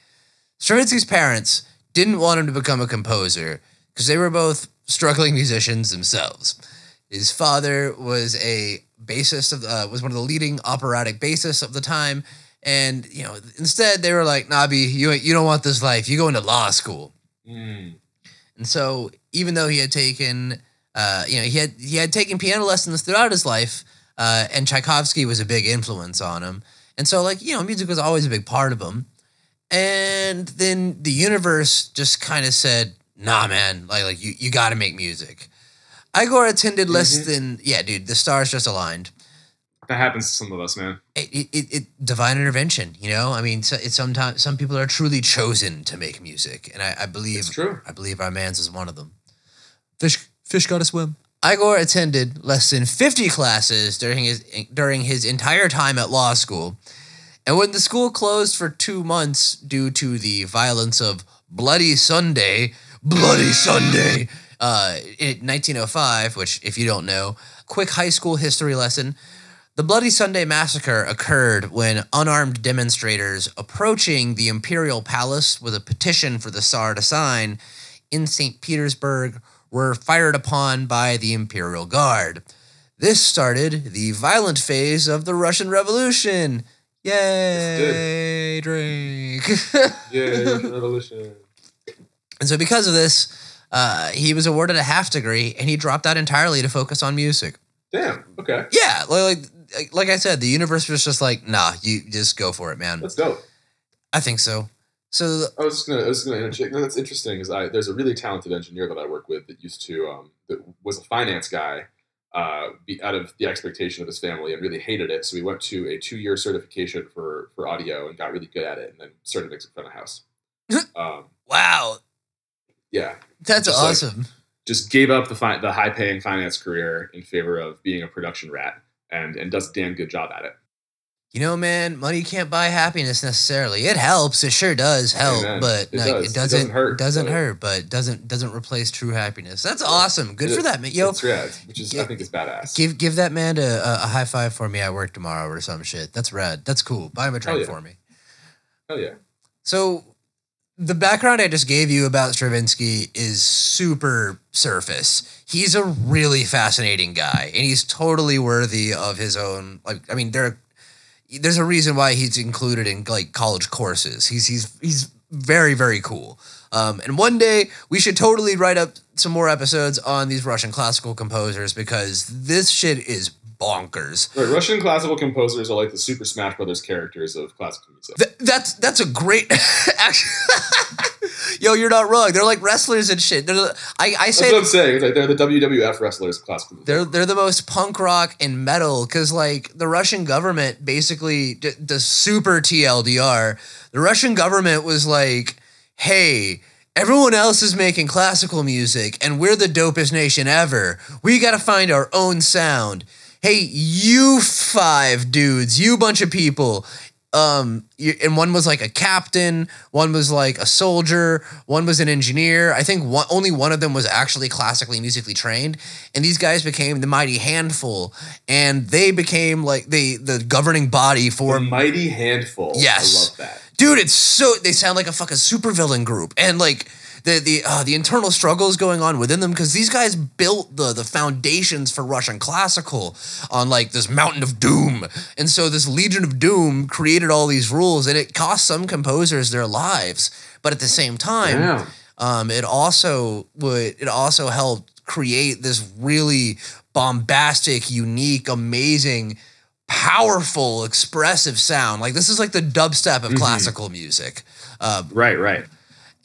Stravinsky's parents didn't want him to become a composer because they were both struggling musicians themselves. His father was a bassist of uh, was one of the leading operatic bassists of the time, and you know instead they were like, "Nabi, you you don't want this life. You go into law school." Mm. And so, even though he had taken, uh, you know, he had he had taken piano lessons throughout his life, uh, and Tchaikovsky was a big influence on him. And so, like you know, music was always a big part of him. And then the universe just kind of said, "Nah, man, like like you you got to make music." Igor attended less mm-hmm. than yeah, dude. The stars just aligned. That happens to some of us, man. It, it, it divine intervention, you know. I mean, so, it's sometimes some people are truly chosen to make music, and I, I believe It's true. I believe our man's is one of them. Fish, fish got to swim. Igor attended less than fifty classes during his during his entire time at law school, and when the school closed for two months due to the violence of Bloody Sunday, Bloody Sunday, uh, in 1905, which if you don't know, quick high school history lesson. The Bloody Sunday massacre occurred when unarmed demonstrators approaching the imperial palace with a petition for the Tsar to sign in St. Petersburg were fired upon by the imperial guard. This started the violent phase of the Russian Revolution. Yay, drink. Yeah, revolution. and so, because of this, uh, he was awarded a half degree and he dropped out entirely to focus on music. Damn. Okay. Yeah, like, like, like I said, the universe was just like, nah, you just go for it, man. Let's go. I think so. So, I was just gonna, I was just gonna interject. No, that's interesting. Is I there's a really talented engineer that I work with that used to um, that was a finance guy, uh, be, out of the expectation of his family and really hated it. So he went to a two year certification for for audio and got really good at it, and then started mixing front of house. um, wow, yeah, that's Just like- awesome. just gave up the fi- the high paying finance career in favor of being a production rat, and and does a damn good job at it. You know, man, money can't buy happiness necessarily. It helps. It sure does help, Amen. but It like, does. it It doesn't doesn't hurt, Doesn't but- hurt, but doesn't doesn't replace true happiness. That's awesome. Good It- for that man. Yo, it's rad, which is I think is badass. give give that man a, a, a high five for me at work tomorrow or some shit. That's rad. That's cool. Buy him a drink yeah. for me. Hell yeah. So the background I just gave you about Stravinsky is super surface. He's a really fascinating guy and he's totally worthy of his own like I mean there there's a reason why he's included in like college courses. He's he's he's very very cool. Um, and one day we should totally write up some more episodes on these Russian classical composers because this shit is bonkers. Right, Russian classical composers are like the Super Smash Brothers characters of classical music. Th- that's that's a great. Yo, you're not wrong. They're like wrestlers and shit. They're, the- I I That's say what I'm saying. Like they're the WWF wrestlers of classical music. they're they're the most punk rock and metal because like the Russian government basically d- the super TLDR. The Russian government was like, hey. Everyone else is making classical music, and we're the dopest nation ever. We got to find our own sound. Hey, you five dudes, you bunch of people, um, you, and one was like a captain, one was like a soldier, one was an engineer. I think one, only one of them was actually classically musically trained, and these guys became the mighty handful, and they became like the the governing body for The mighty handful. Yes. I love that. dude it's so they sound like a fucking supervillain group and like the the uh, the internal struggles going on within them because these guys built the the foundations for Russian classical on like this mountain of doom and so this legion of doom created all these rules and it cost some composers their lives but at the same time Yeah. um, it also would it also helped create this really bombastic, unique, amazing, powerful, expressive sound. Like this is like the dubstep of classical music. Um, Right, right.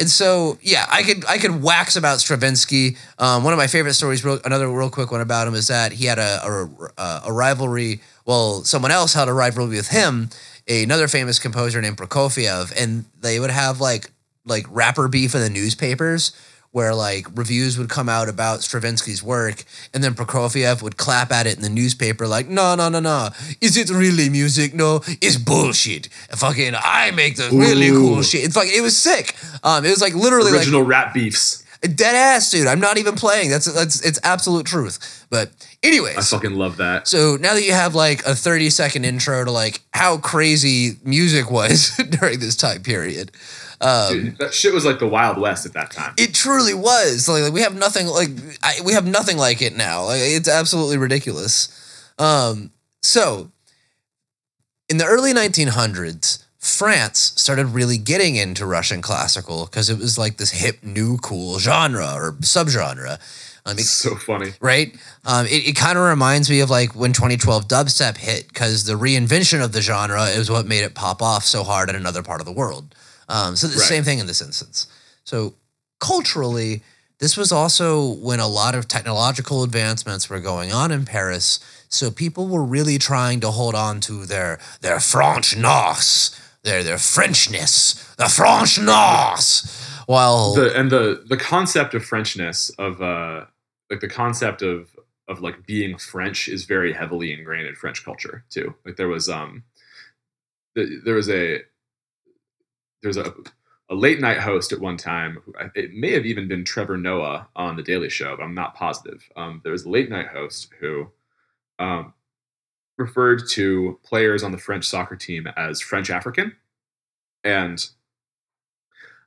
And so, yeah, I could I could wax about Stravinsky. Um, one of my favorite stories, real, another real quick one about him, is that he had a a, a rivalry. Well, someone else had a rivalry with him, another famous composer named Prokofiev, and they would have like like rapper beef in the newspapers. Where like reviews would come out about Stravinsky's work, and then Prokofiev would clap at it in the newspaper, like, "No, no, no, no, is it really music? No, it's bullshit. Fucking, I make the really cool shit. It's like it was sick. Um, it was like literally like Original rap beefs. Dead ass, dude. I'm not even playing. That's that's it's absolute truth. But anyways, I fucking love that. so now that you have like a 30 second intro to like how crazy music was during this time period, um, Dude, that shit was like the Wild West at that time. it truly was. Like, like, we have nothing like I, we have nothing like it now. Like it's absolutely ridiculous. Um, so in the early 1900s, France started really getting into Russian classical because it was like this hip, new, cool genre or subgenre. Um, it- so funny. right? Um, it it kind of reminds me of like when 2012 dubstep hit because the reinvention of the genre is what made it pop off so hard in another part of the world. Um, so the Right. same thing in this instance. So culturally, this was also when a lot of technological advancements were going on in Paris. So people were really trying to hold on to their their Frenchness, their their Frenchness, the Frenchness. While The and the the concept of Frenchness of uh like the concept of of like being French is very heavily ingrained in French culture too. Like there was um the, there was a there's a a late night host at one time. It may have even been Trevor Noah on the Daily Show, but I'm not positive. Um, there was a late night host who um, referred to players on the French soccer team as French African, and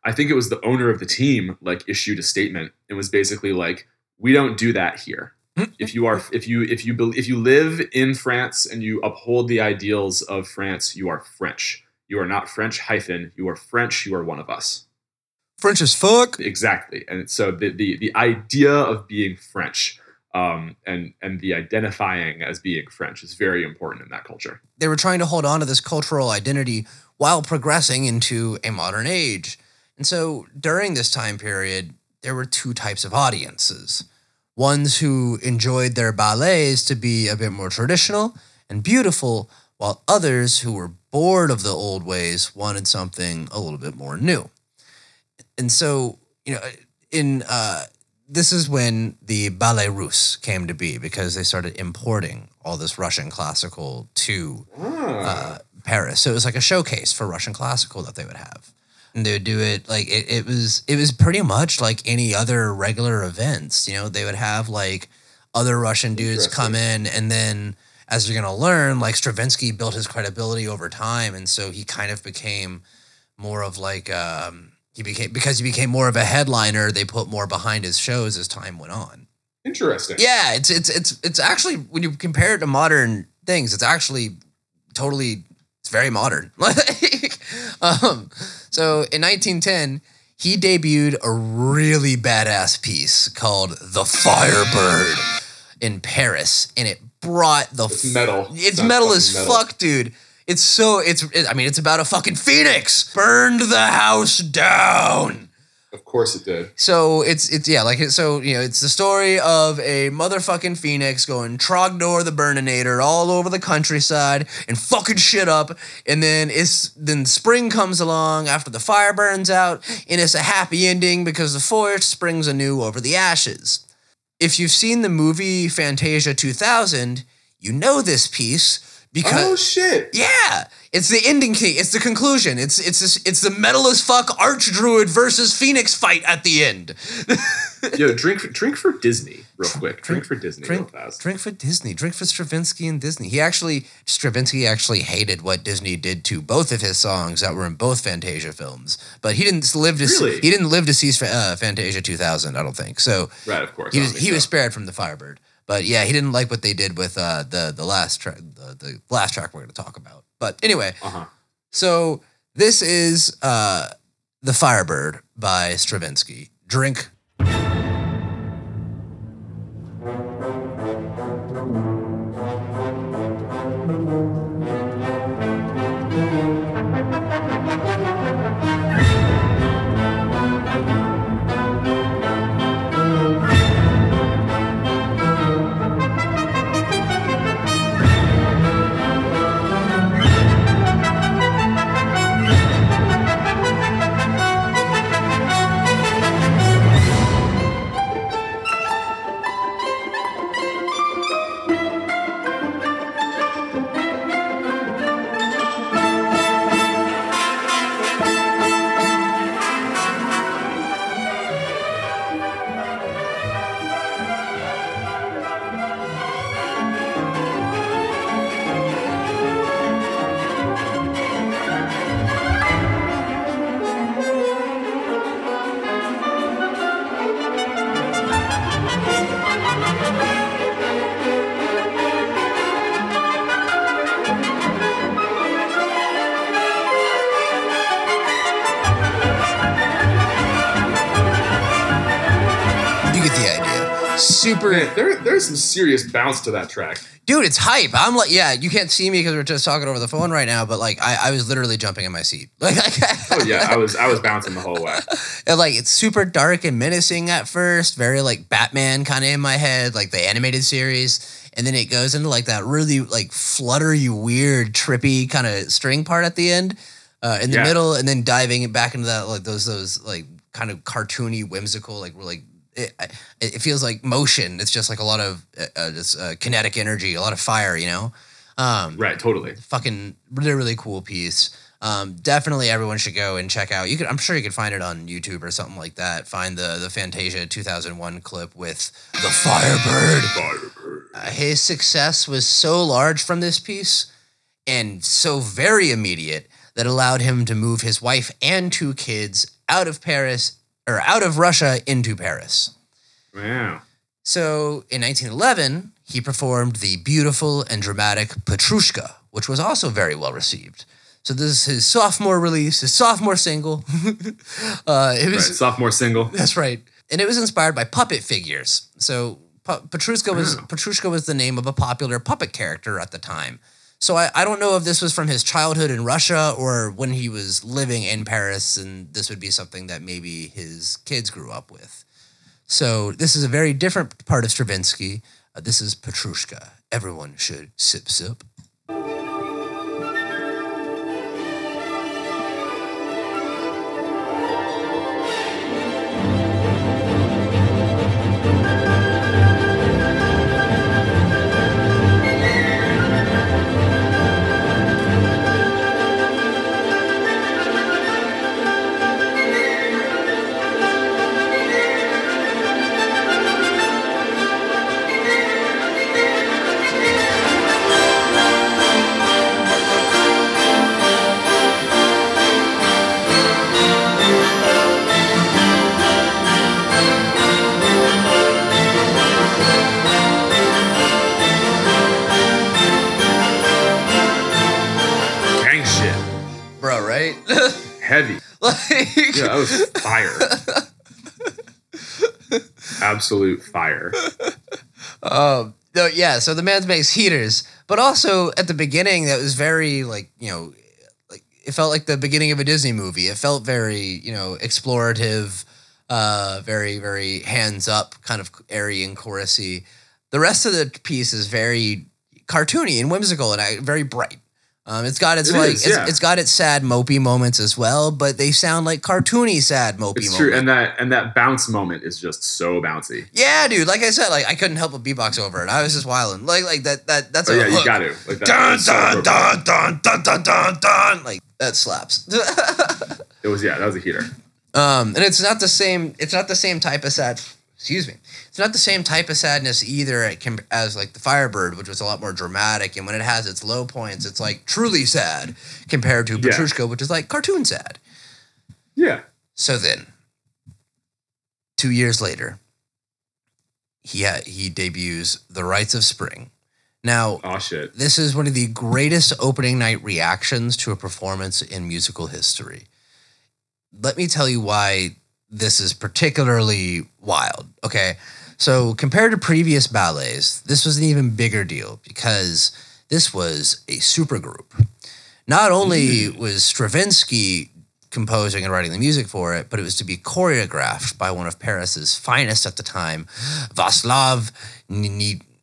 I think it was the owner of the team like issued a statement and was basically like, "We don't do that here. if you are if you if you if you live in France and you uphold the ideals of France, you are French. You are not French hyphen. You are French. You are one of us." French as fuck. Exactly. And so the the, the idea of being French um, and and the identifying as being French is very important in that culture. they were trying to hold on to this cultural identity while progressing into a modern age. And so during this time period, there were two types of audiences ones who enjoyed their ballets to be a bit more traditional and beautiful, while others who were bored of the old ways wanted something a little bit more new. And so, you know, in uh, this is when the ballet russe came to be because they started importing all this Russian classical to uh, Paris. So it was like a showcase for Russian classical that they would have. And they would do it like it, it was it was pretty much like any other regular events. You know, they would have like other Russian dudes come in and then as you're gonna learn, like Stravinsky built his credibility over time, and so he kind of became more of like um he became because he became more of a headliner, they put more behind his shows as time went on. Interesting. Yeah, it's it's it's it's actually when you compare it to modern things, it's actually totally it's very modern. Like, um, so in 1910, he debuted a really badass piece called "The Firebird" in Paris, and it brought the It's metal. It's metal as metal. fuck, dude. It's so it's it, I mean it's about a fucking phoenix burned the house down. Of course it did. So it's it's yeah, like it, so you know, it's the story of a motherfucking phoenix going Trogdor the Burninator all over the countryside and fucking shit up, and then it's then spring comes along after the fire burns out, and it's a happy ending because the forest springs anew over the ashes. If you've seen the movie Fantasia 2000, you know this piece because Oh shit. yeah, It's the ending key. It's the conclusion. It's it's this, it's the metal as fuck arch druid versus phoenix fight at the end. Yo, drink drink for Disney, real quick. Drink, for Disney, Drink, real fast. drink for Disney. Drink for Stravinsky and Disney. He actually Stravinsky actually hated what Disney did to both of his songs that were in both Fantasia films, but he didn't live to see, he didn't live to see uh, Fantasia 2000. I don't think so. Right, of course. He was he was spared from the Firebird, but yeah, he didn't like what they did with uh, the the last track the, the last track we're going to talk about. But anyway, Uh-huh. so this is uh, the Firebird by Stravinsky. Drink. There's some serious bounce to that track. dude it's hype i'm like yeah you can't see me because we're just talking over the phone right now but like i, I was literally jumping in my seat like, Oh yeah, I was I was bouncing the whole way. and, like it's super dark and menacing at first very like batman kind of in my head like the animated series and then it goes into like that really like fluttery weird trippy kind of string part at the end uh, in the Yeah. middle and then diving back into that like those those like kind of cartoony whimsical like we're like it, it feels like motion it's just like a lot of uh, uh, just uh, kinetic energy a lot of fire you know um Right, totally. fucking really really cool piece. Um, definitely everyone should go and check out. You could I'm sure you could find it on YouTube or something like that. Find the the Fantasia 2001 clip with the Firebird. Uh, his success was so large from this piece and so very immediate that allowed him to move his wife and two kids out of Paris or out of Russia into Paris. Wow. So in 1911, he performed the beautiful and dramatic Petrushka, which was also very well received. So this is his sophomore release, his sophomore single. uh, it Right, was sophomore single. that's right, and it was inspired by puppet figures. So Petrushka was Petrushka was the name of a popular puppet character at the time. So I, I don't know if this was from his childhood in Russia or when he was living in Paris, and this would be something that maybe his kids grew up with. So this is a very different part of Stravinsky. Uh, this is Petrushka. Everyone should sip sip. Absolute fire. Um, no, yeah. So the man makes heaters, but also at the beginning, that was very like you know, like it felt like the beginning of a Disney movie. It felt very you know explorative, uh, very very hands up, kind of airy and chorusy. The rest of the piece is very cartoony and whimsical and uh, very bright. Um, it's got its It like is, it's, yeah. it's got its sad mopey moments as well, but they sound like cartoony sad mopey It's moments. true, and that and that bounce moment is just so bouncy. yeah, dude. Like I said, like I couldn't help but beatbox over it. I was just wilding. Like like that that that's Oh a yeah, you got to. Like Dun so dun dun dun dun dun dun dun. Like that slaps. It was yeah, that was a heater. Um, and it's not the same. It's not the same type of sad. Excuse me. It's not the same type of sadness either it can- as like the Firebird, which was a lot more dramatic. And when it has its low points, it's like truly sad compared to Yeah. Petrushka, which is like cartoon sad. Yeah. So then, two years later, he ha- he debuts The Rites of Spring. Now, Oh shit. this is one of the greatest opening night reactions to a performance in musical history. Let me tell you why this is particularly wild. Okay. So, compared to previous ballets, this was an even bigger deal because this was a supergroup. Not only was Stravinsky composing and writing the music for it, but it was to be choreographed by one of Paris's finest at the time, Vaslav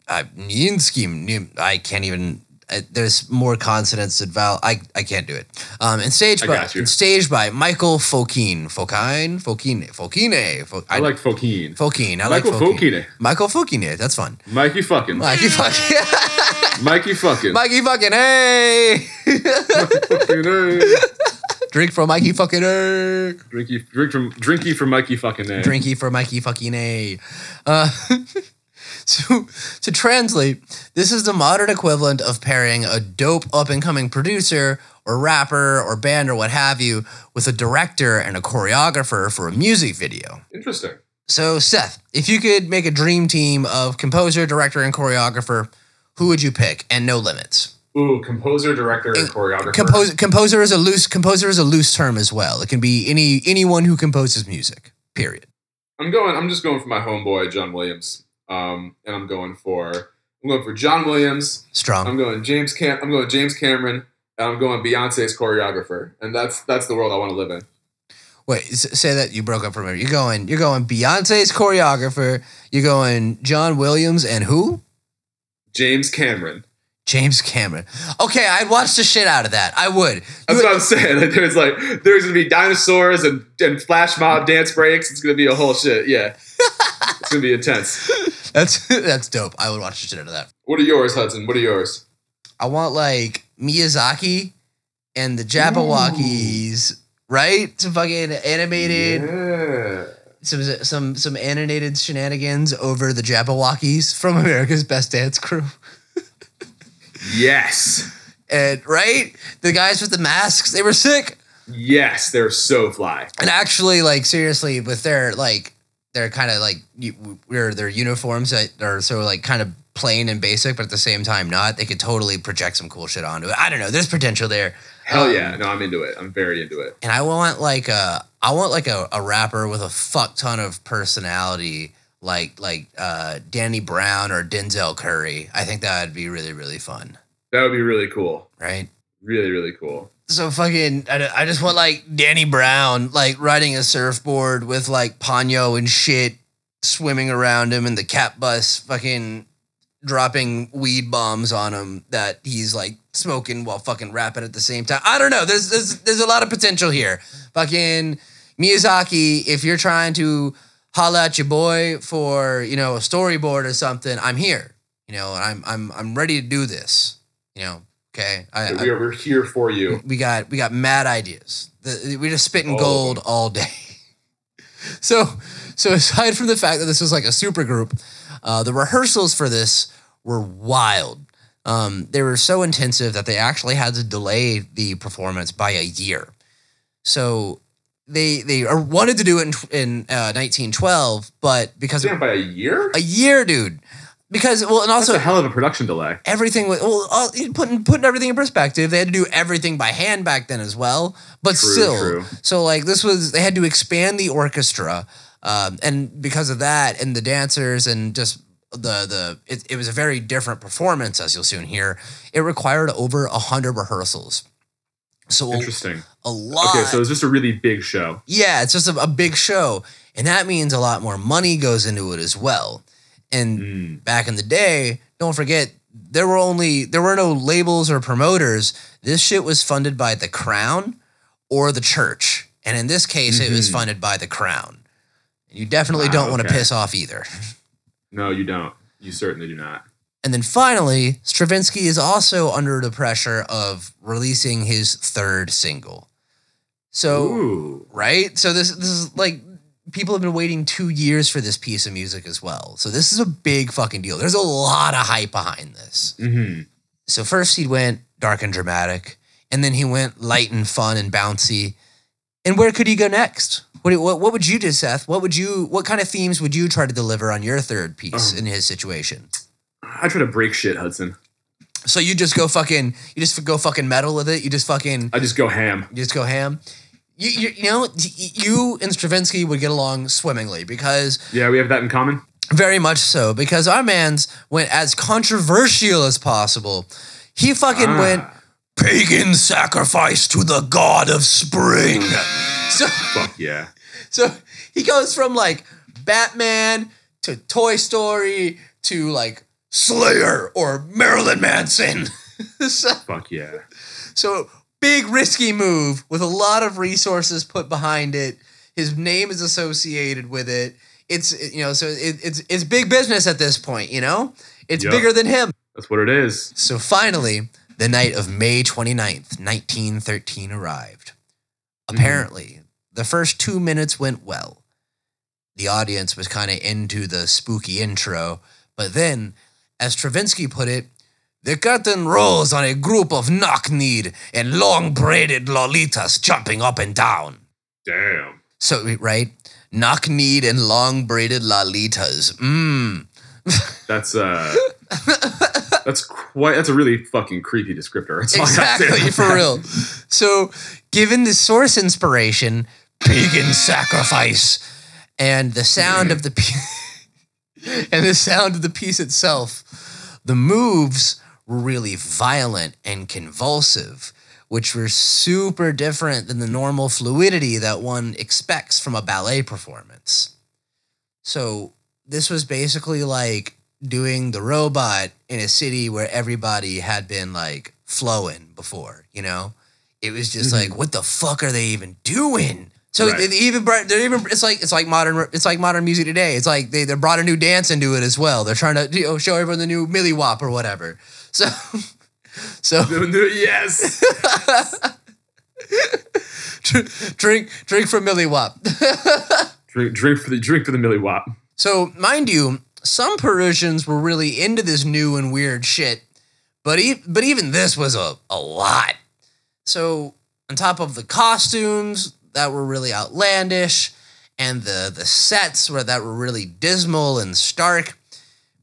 uh, Nijinsky. I can't even. Uh, there's more consonants than vowel. I, I can't do it. Um, and staged by and staged by Michael Fokine, Fokine, Fokine, Fokine. Fo- I like Fokine. Fokine. I Michael like Fokine. Fokine. Michael Fokine. That's fun. Mikey fucking. Mikey fucking. Mikey fucking. Mikey fucking. Hey. fucking hey. Drink from Mikey fucking. Hey. Drinky, drink from drinky from Mikey fucking A. Drinky for Mikey fucking A. Uh, so, to translate, this is the modern equivalent of pairing a dope up and coming producer or rapper or band or what have you with a director and a choreographer for a music video. Interesting. So, Seth, if you could make a dream team of composer, director, and choreographer, who would you pick? And no limits. Ooh, composer, director, and choreographer. Composer, composer is a loose composer is a loose term as well. It can be any anyone who composes music. Period. I'm going. I'm just going for my homeboy John Williams. Um, and I'm going for I'm going for John Williams. Strong. I'm going James Cam. I'm going James Cameron. And I'm going Beyonce's choreographer. And that's that's the world I want to live in. Wait, say that you broke up for a minute. You're going. You're going. Beyonce's choreographer. You're going. John Williams and who? James Cameron. James Cameron. Okay, I'd watch the shit out of that. I would. That's what I'm saying. Like, there's like there's gonna be dinosaurs and, and flash mob dance breaks. It's gonna be a whole shit. Yeah, it's gonna be intense. That's that's dope. I would watch the shit out of that. What are yours, Hudson? What are yours? I want like Miyazaki and the Jabbawockeez, right? Some fucking animated, Yeah. some some some animated shenanigans over the Jabbawockeez from America's Best Dance Crew. Yes. And right, the guys with the masks, they were sick. Yes, they're so fly. And actually, like seriously, with their like their kind of like where their uniforms that are so like kind of plain and basic, but at the same time not, they could totally project some cool shit onto it. I don't know. There's potential there. Hell Um, yeah. No, I'm into it. I'm very into it. And I want like a I want like a, a rapper with a fuck ton of personality, like like uh, Danny Brown or Denzel Curry. I think that would be really really fun, That would be really cool. right? Really, really cool. So fucking, I, I just want like Danny Brown like riding a surfboard with like Ponyo and shit swimming around him, and the cat bus fucking dropping weed bombs on him that he's like smoking while fucking rapping at the same time. I don't know. There's there's there's a lot of potential here. Fucking Miyazaki, if you're trying to holla at your boy for you know a storyboard or something, I'm here. You know, I'm I'm I'm ready to do this. You know, okay. I, we are, we're here for you. we got we got mad ideas. The, we're just spitting gold all day. so so aside from the fact that this was like a super group, uh, the rehearsals for this were wild. Um, they were so intensive that they actually had to delay the performance by a year. So they they wanted to do it in, in uh, 1912, but because Damn, by a year? a year, dude. Because well, and That's also a hell of a production delay. everything was well all, putting putting everything in perspective they had to do everything by hand back then as well but True, still true. so like this was they had to expand the orchestra um, and because of that and the dancers and just the the it, it was a very different performance as you'll soon hear it required over a hundred rehearsals so a, Interesting. a lot Okay, so it's just a really big show. yeah, it's just a, a big show. And that means a lot more money goes into it as well. And Mm. back in the day, don't forget, there were only there were no labels or promoters. this shit was funded by the crown or the church. And in this case, it was Mhm. funded by the crown. And You definitely Wow, don't want to okay. piss off either. No, you don't. You certainly do not. And then finally, Stravinsky is also under the pressure of releasing his third single. So, Ooh. right? So this this is like people have been waiting 2 years for this piece of music as well. So this is a big fucking deal. There's a lot of hype behind this. hmm So first he went dark and dramatic, and then he went light and fun and bouncy. And where could he go next? What, what, what would you do, Seth? What would you? What kind of themes would you try to deliver on your third piece Oh. in his situation? I try to break shit, Hudson. So you just go fucking, you just go fucking metal with it. You just fucking, I just go ham. you just go ham. You, you, you know, you and Stravinsky would get along swimmingly because Yeah, we have that in common. Very much so, because our man's went as controversial as possible. He fucking Ah. went pagan sacrifice to the god of spring. so, Fuck yeah. so he goes from like Batman to Toy Story to like Slayer or Marilyn Manson. so, Fuck yeah. so big risky move with a lot of resources put behind it. His name is associated with it. It's you know so it, it's it's big business at this point. You know it's Yup. bigger than him. That's what it is. So finally, the night of May 29th, 1913 arrived. Mm-hmm. Apparently, the first two minutes went well. The audience was kind of into the spooky intro, but then, as Stravinsky put it, the curtain rolls on a group of knock-kneed and long-braided lolitas jumping up and down. Damn. So, right? Knock-kneed and long-braided lolitas. Mmm. That's uh That's quite that's a really fucking creepy descriptor. That's all I gotta say Exactly, for real. So, given the source inspiration, pagan sacrifice, and the sound of the and the sound of the piece itself, the moves were really violent and convulsive, which were super different than the normal fluidity that one expects from a ballet performance. So, this was basically like doing the robot in a city where everybody had been like flowing before, you know? It was just like, what the fuck are they even doing? So Mm-hmm. Right. they even they're even it's like it's like modern it's like modern music today. It's like they, they brought a new dance into it as well. They're trying to you know, show everyone the new Millie Wop or whatever. So so yes. drink drink from Millie Wop. drink drink for the drink for the Millie Wop. So, mind you, some Parisians were really into this new and weird shit, but e- but even this was a, a lot. So, on top of the costumes that were really outlandish and the the sets were that were really dismal and stark,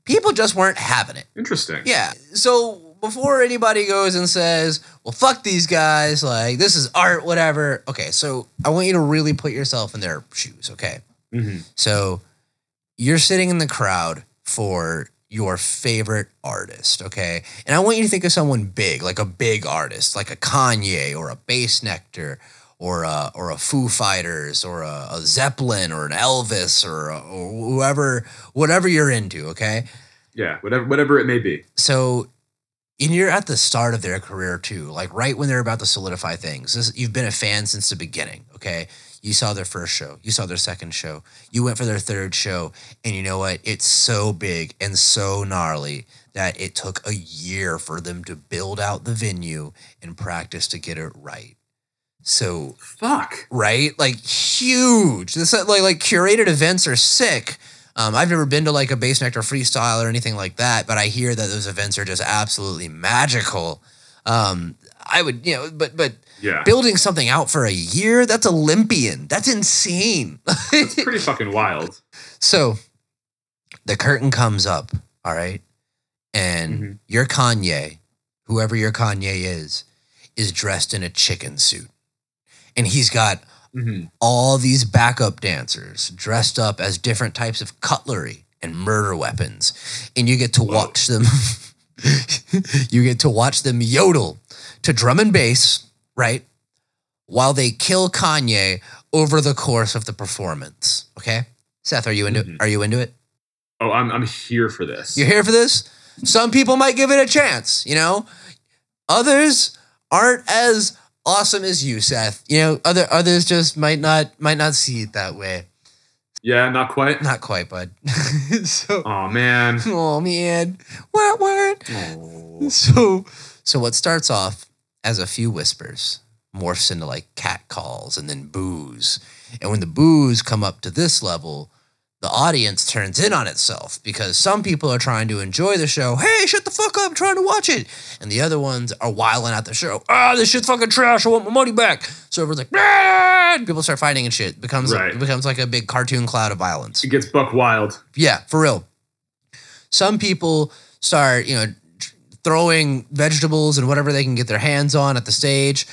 people just weren't having it. Interesting. Yeah. So before anybody goes and says, "Well, fuck these guys," like this is art, whatever. Okay, so I want you to really put yourself in their shoes. Okay. Mhm. So you're sitting in the crowd for your favorite artist, okay? And I want you to think of someone big, like a big artist, like a Kanye or a Bassnectar or a, or a Foo Fighters or a, a Zeppelin or an Elvis or, a, or whoever, whatever you're into, okay? Yeah, whatever whatever it may be. So, and you're at the start of their career too, like right when they're about to solidify things. This, you've been a fan since the beginning, okay? You saw their first show, you saw their second show, you went for their third show, and you know what? It's so big and so gnarly that it took a year for them to build out the venue and practice to get it right. So, Fuck. right? Like huge. This like like curated events are sick. Um, I've never been to like a Bassnectar freestyle or anything like that, but I hear that those events are just absolutely magical. Um, I would, you know, but but Yeah. building something out for a year, that's Olympian. That's insane. It's pretty fucking wild. so the curtain comes up, all right, and Mhm. your Kanye, whoever your Kanye is, is dressed in a chicken suit, and he's got Mhm. all these backup dancers dressed up as different types of cutlery and murder weapons, and you get to watch them. you get to watch them yodel to drum and bass, right? While they kill Kanye over the course of the performance. Okay, Seth, are you into? Mhm. Are you into it? Oh, I'm I'm here for this. You're here for this? Some people might give it a chance, you know? Others aren't as awesome as you, Seth. You know, other others just might not might not see it that way. Yeah, not quite. Not quite, bud. so, Oh man. oh man, what what? Oh. So, so what starts off as a few whispers morphs into like cat calls and then boos. And when the boos come up to this level, the audience turns in on itself because some people are trying to enjoy the show. Hey, shut the fuck up, I'm trying to watch it. And the other ones are wiling out the show. Ah, this shit's fucking trash. I want my money back. So everyone's like, "Ah!" people start fighting and shit. It becomes Right. it becomes like a big cartoon cloud of violence. It gets buck wild. Yeah, for real. Some people start, you know, throwing vegetables and whatever they can get their hands on at the stage.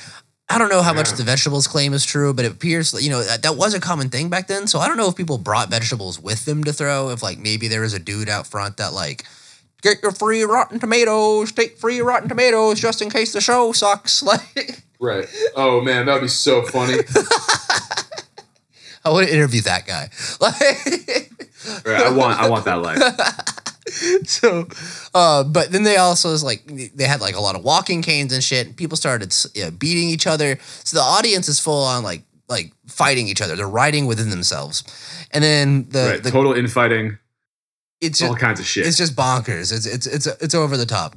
I don't know how much the vegetables claim is true, but it appears that, you know that, that was a common thing back then. So I don't know if people brought vegetables with them to throw. If like maybe there was a dude out front that like get your free rotten tomatoes, take free rotten tomatoes just in case the show sucks. Like Right. Oh man, that would be so funny. I want to interview that guy. Like right, I want I want that life. so uh but then they also was like they had like a lot of walking canes and shit. And people started you know, beating each other. So the audience is full on like like fighting each other. They're riding within themselves. And then the, right. the Total infighting. it's All just, kinds of shit. it's just bonkers. It's it's it's it's over the top.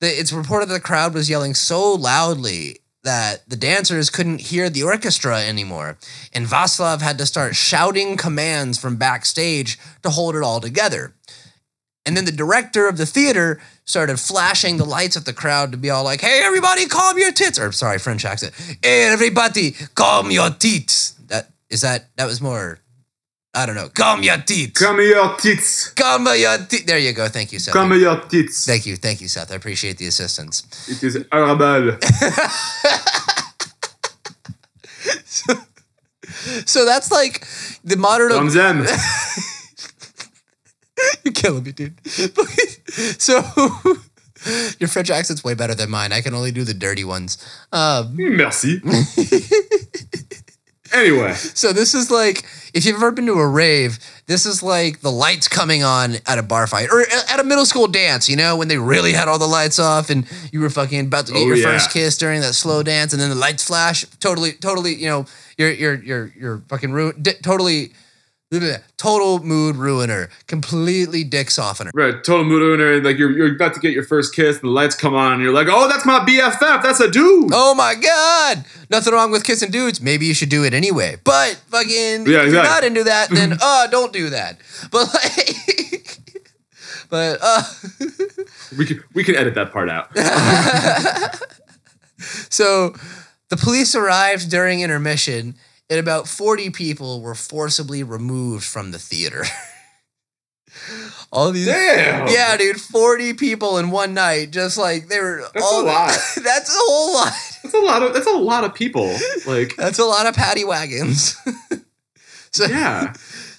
The, it's reported that the crowd was yelling so loudly that the dancers couldn't hear the orchestra anymore. And Vaslav had to start shouting commands from backstage to hold it all together and then the director of the theater started flashing the lights at the crowd to be all like, "Hey, everybody, calm your tits!" Or sorry, French accent. Hey, everybody, calm your tits. That is that. That was more. I don't know. Calm your tits. Come here, tits. Calm your tits. There you go. Thank you, Seth. Come here, tits. Thank you, thank you, Seth. I appreciate the assistance. It is horrible. So that's like the modern. From them. You're killing me, dude. so your French accent's way better than mine. I can only do the dirty ones. Um, Merci. anyway, So this is like if you've ever been to a rave, this is like the lights coming on at a bar fight or at a middle school dance, you know, when they really had all the lights off and you were fucking about to get Oh, your yeah. first kiss during that slow dance and then the lights flash, totally totally, you know, you're you're you're you're fucking ruined, totally total mood ruiner, completely dick softener. right, total mood ruiner. Like you're you're about to get your first kiss, and the lights come on, and you're like, "Oh, that's my BFF. That's a dude." Oh my god! Nothing wrong with kissing dudes. Maybe you should do it anyway. But fucking, if you're not into that, then uh, don't do that. But like, but uh, We can we can edit that part out. so the police arrived during intermission, and about forty people were forcibly removed from the theater. All these, Damn. yeah, dude, forty people in one night, just like they were. That's all a lot. that's a whole lot. That's a lot of that's a lot of people. Like, That's a lot of paddy wagons. so yeah.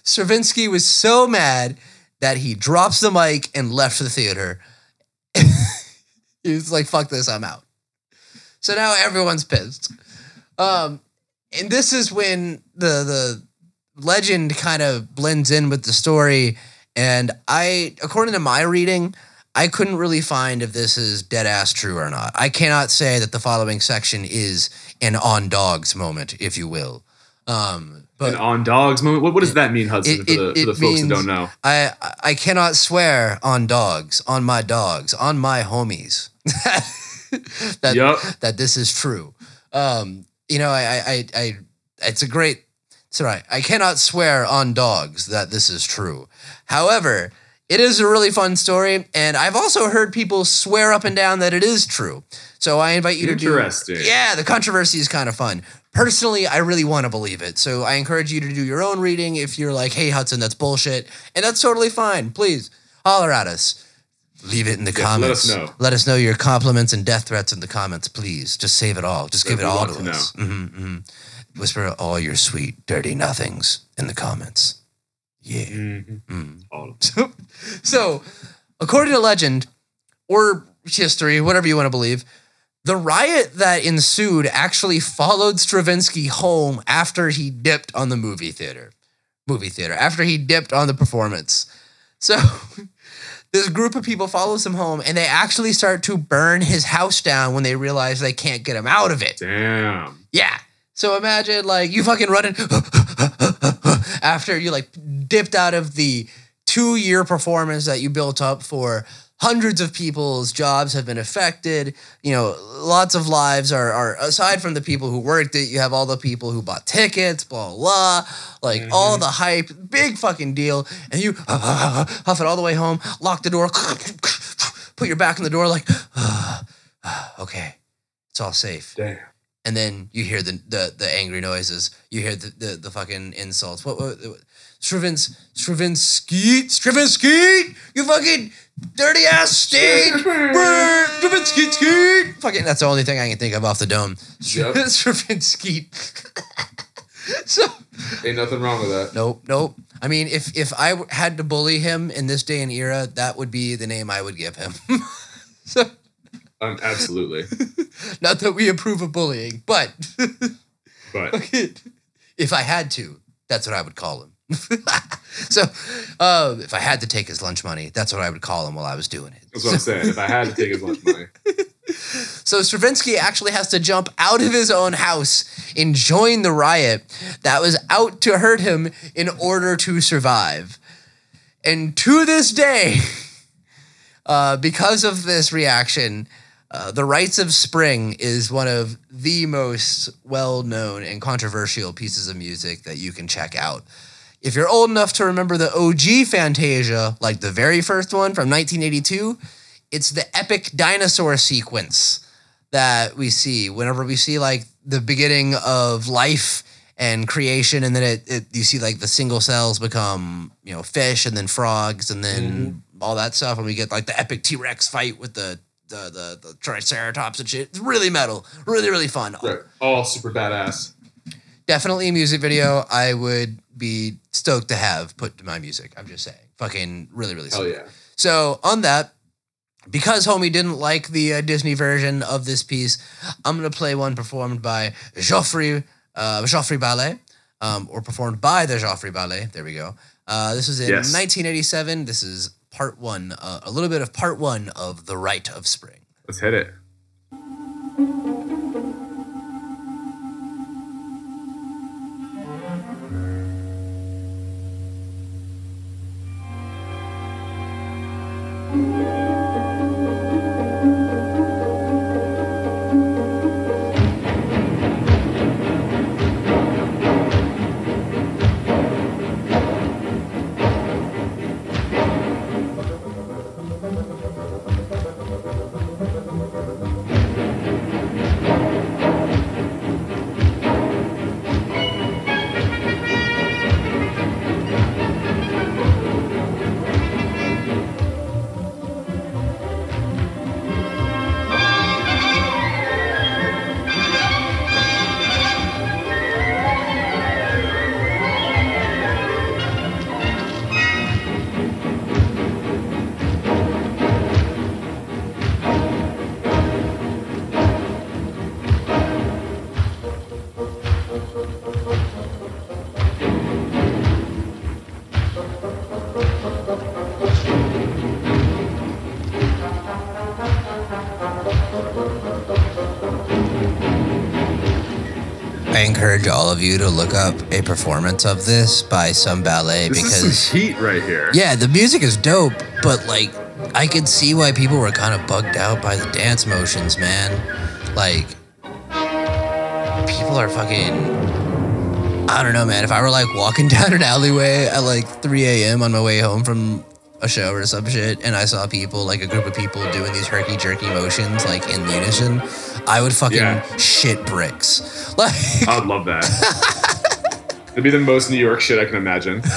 Stravinsky was so mad that he drops the mic and left the theater. he was like, fuck this, I'm out. So now everyone's pissed. Um, and this is when the the legend kind of blends in with the story. And I, according to my reading, I couldn't really find if this is dead ass true or not. I cannot say that the following section is an on dogs moment, if you will. Um, but An on dogs moment. What, what does that mean, Hudson? it- for the, it- for the folks that don't know. I I cannot swear on dogs, on my dogs, on my homies. that Yup. that this is true. Um, you know, I I I, I it's a great. Sorry, I cannot swear on dogs that this is true. However, it is a really fun story, and I've also heard people swear up and down that it is true. So I invite you to do. Interesting. Yeah, the controversy is kind of fun. Personally, I really want to believe it. So I encourage you to do your own reading. If you're like, hey, Hudson, that's bullshit. And that's totally fine. Please holler at us. Leave it in the Yes, let comments. us know. Let us know your compliments and death threats in the comments, please. Just save it all. Just give it all to, to us. Mhm, mhm. Whisper all your sweet, dirty nothings in the comments. Yeah. Mhm. All of So, so, according to legend or history, whatever you want to believe, the riot that ensued actually followed Stravinsky home after he dipped on the movie theater. Movie theater, after he dipped on the performance. So, this group of people follows him home and they actually start to burn his house down when they realize they can't get him out of it. Damn. Yeah. So imagine like you fucking running after you like dipped out of the two year performance that you built up for hundreds of people's jobs have been affected. You know, lots of lives are, are aside from the people who worked it, you have all the people who bought tickets, blah, blah, like all mm-hmm. the hype, big fucking deal. And you huff it all the way home, lock the door, put your back in the door, like, okay, it's all safe Damn. and then you hear the the, the angry noises. You hear the, the, the fucking insults. What what, what Stravinsky Stravinsky you fucking dirty ass state Stravinsky skeet fucking that's the only thing I can think of off the dome Yep. Stravinsky so Ain't nothing wrong with that. nope nope I mean if if I w- had to bully him in this day and era that would be the name I would give him so Um, absolutely. not that we approve of bullying but But if I had to, that's what I would call him. so, uh, if I had to take his lunch money, that's what I would call him while I was doing it. that's what I'm saying. If I had to take his lunch money, So Stravinsky actually has to jump out of his own house and join the riot that was out to hurt him in order to survive. And to this day, uh, because of this reaction, uh, The Rites of Spring is one of the most well known and controversial pieces of music that you can check out. If you're old enough to remember the OG Fantasia, like the very first one from 1982, it's the epic dinosaur sequence that we see whenever we see like the beginning of life and creation and then it, it you see like the single cells become you know fish and then frogs and then mm-hmm. all that stuff and we get like the epic t-rex fight with the the the, the triceratops and shit it's really metal really really fun right. all super badass. Definitely a music video i would be stoked to have put to my music i'm just saying fucking really really Hell sweet. yeah. So on that, because homie didn't like the uh, Disney version of this piece, I'm gonna play one performed by Joffrey uh, Joffrey Ballet, um, or performed by the Joffrey Ballet. There we go. Uh, this was in Yes. 1987. This is part one, uh, a little bit of part one of The Rite of Spring. Let's hit it. I encourage all of you to look up a performance of this by some ballet This because is heat right here. Yeah, the music is dope, but like I could see why people were kind of bugged out by the dance motions, man. Like people are fucking I don't know, man. If I were like walking down an alleyway at like 3 a.m. on my way home from a show or some shit, and I saw people, like a group of people doing these herky jerky motions, like in unison, I would fucking Yeah. shit bricks. Like, I would love that. It'd be the most New York shit I can imagine.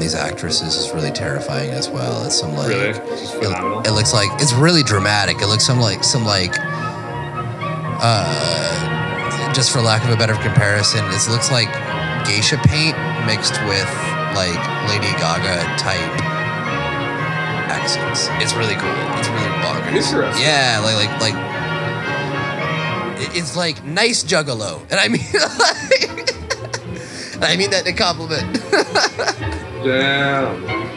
these actresses is really terrifying as well. It's some like Really? It, it looks like it's really dramatic. It looks some like some like uh, just for lack of a better comparison, it looks like geisha paint mixed with like Lady Gaga type accents. It's really cool. It's really bonkers. Yeah, like like like it's like nice juggalo, and I mean, I mean that in a compliment. Damn.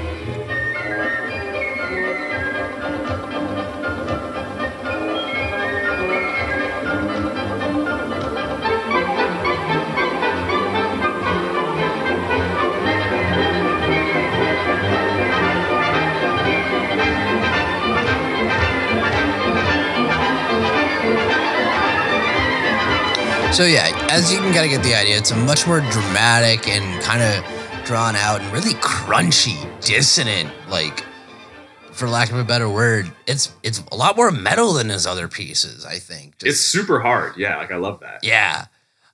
So yeah, as you can kind of get the idea, it's a much more dramatic and kind of drawn out and really crunchy, dissonant, like for lack of a better word, it's it's a lot more metal than his other pieces. I think. Just- It's super hard. Yeah, like I love that. yeah.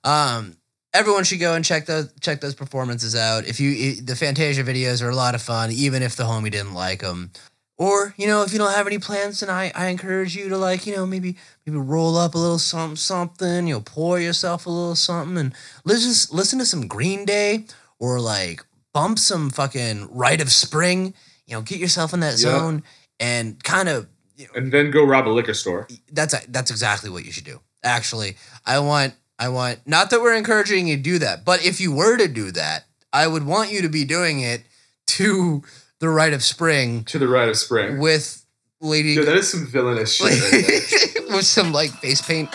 Um, everyone should go and check those check those performances out. If you the Fantasia videos are a lot of fun, even if the homie didn't like them. Or you know, if you don't have any plans tonight, I encourage you to like you know maybe maybe roll up a little something something. You know, pour yourself a little something and listen listen to some Green Day or like bump some fucking Rite of Spring. You know, get yourself in that Yeah. zone and kind of And then go rob a liquor store. that's that's exactly what you should do. Actually, I want I want not that we're encouraging you to do that, but if you were to do that, I would want you to be doing it to the rite of spring To the right of spring. with Lady Dude, that is some villainous shit. Right with some like face paint,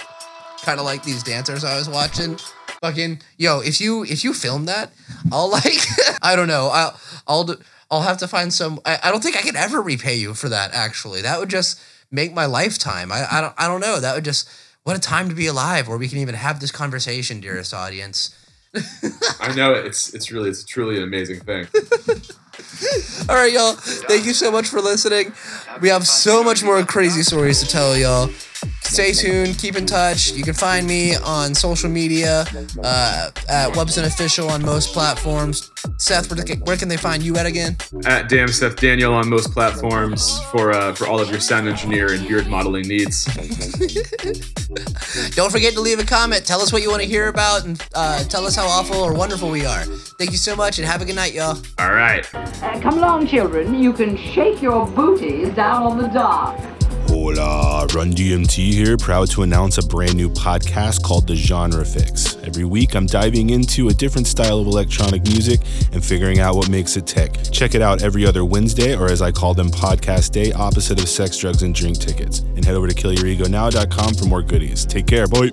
kind of like these dancers I was watching. Fucking yo, if you if you film that, I'll like I don't know, I'll I'll I'll have to find some. I, I don't think I could ever repay you for that. Actually, that would just make my lifetime. I I don't I don't know. That would just what a time to be alive, where we can even have this conversation, dearest audience. I know. It's it's really it's truly an amazing thing. All right, y'all. Thank you so much for listening. We have so much more crazy stories to tell y'all. Stay tuned. Keep in touch. You can find me on social media uh, at Wubson Official on most platforms. Seth, where, can- where can they find you at again? At Damn Seth Daniel on most platforms for uh, for all of your sound engineer and beard modeling needs. Don't forget to leave a comment. Tell us what you want to hear about and uh, tell us how awful or wonderful we are. Thank you so much and have a good night, y'all. All right. Uh, come along, children. You can shake your booties down on the dock. Hola, uh, Run DMT here, proud to announce a brand new podcast called The Genre Fix. Every week, I'm diving into a different style of electronic music and figuring out what makes it tick. Check it out every other Wednesday, or as I call them, Podcast Day, opposite of sex, drugs, and drink tickets. And head over to killeregonow.com for more goodies. Take care, boy.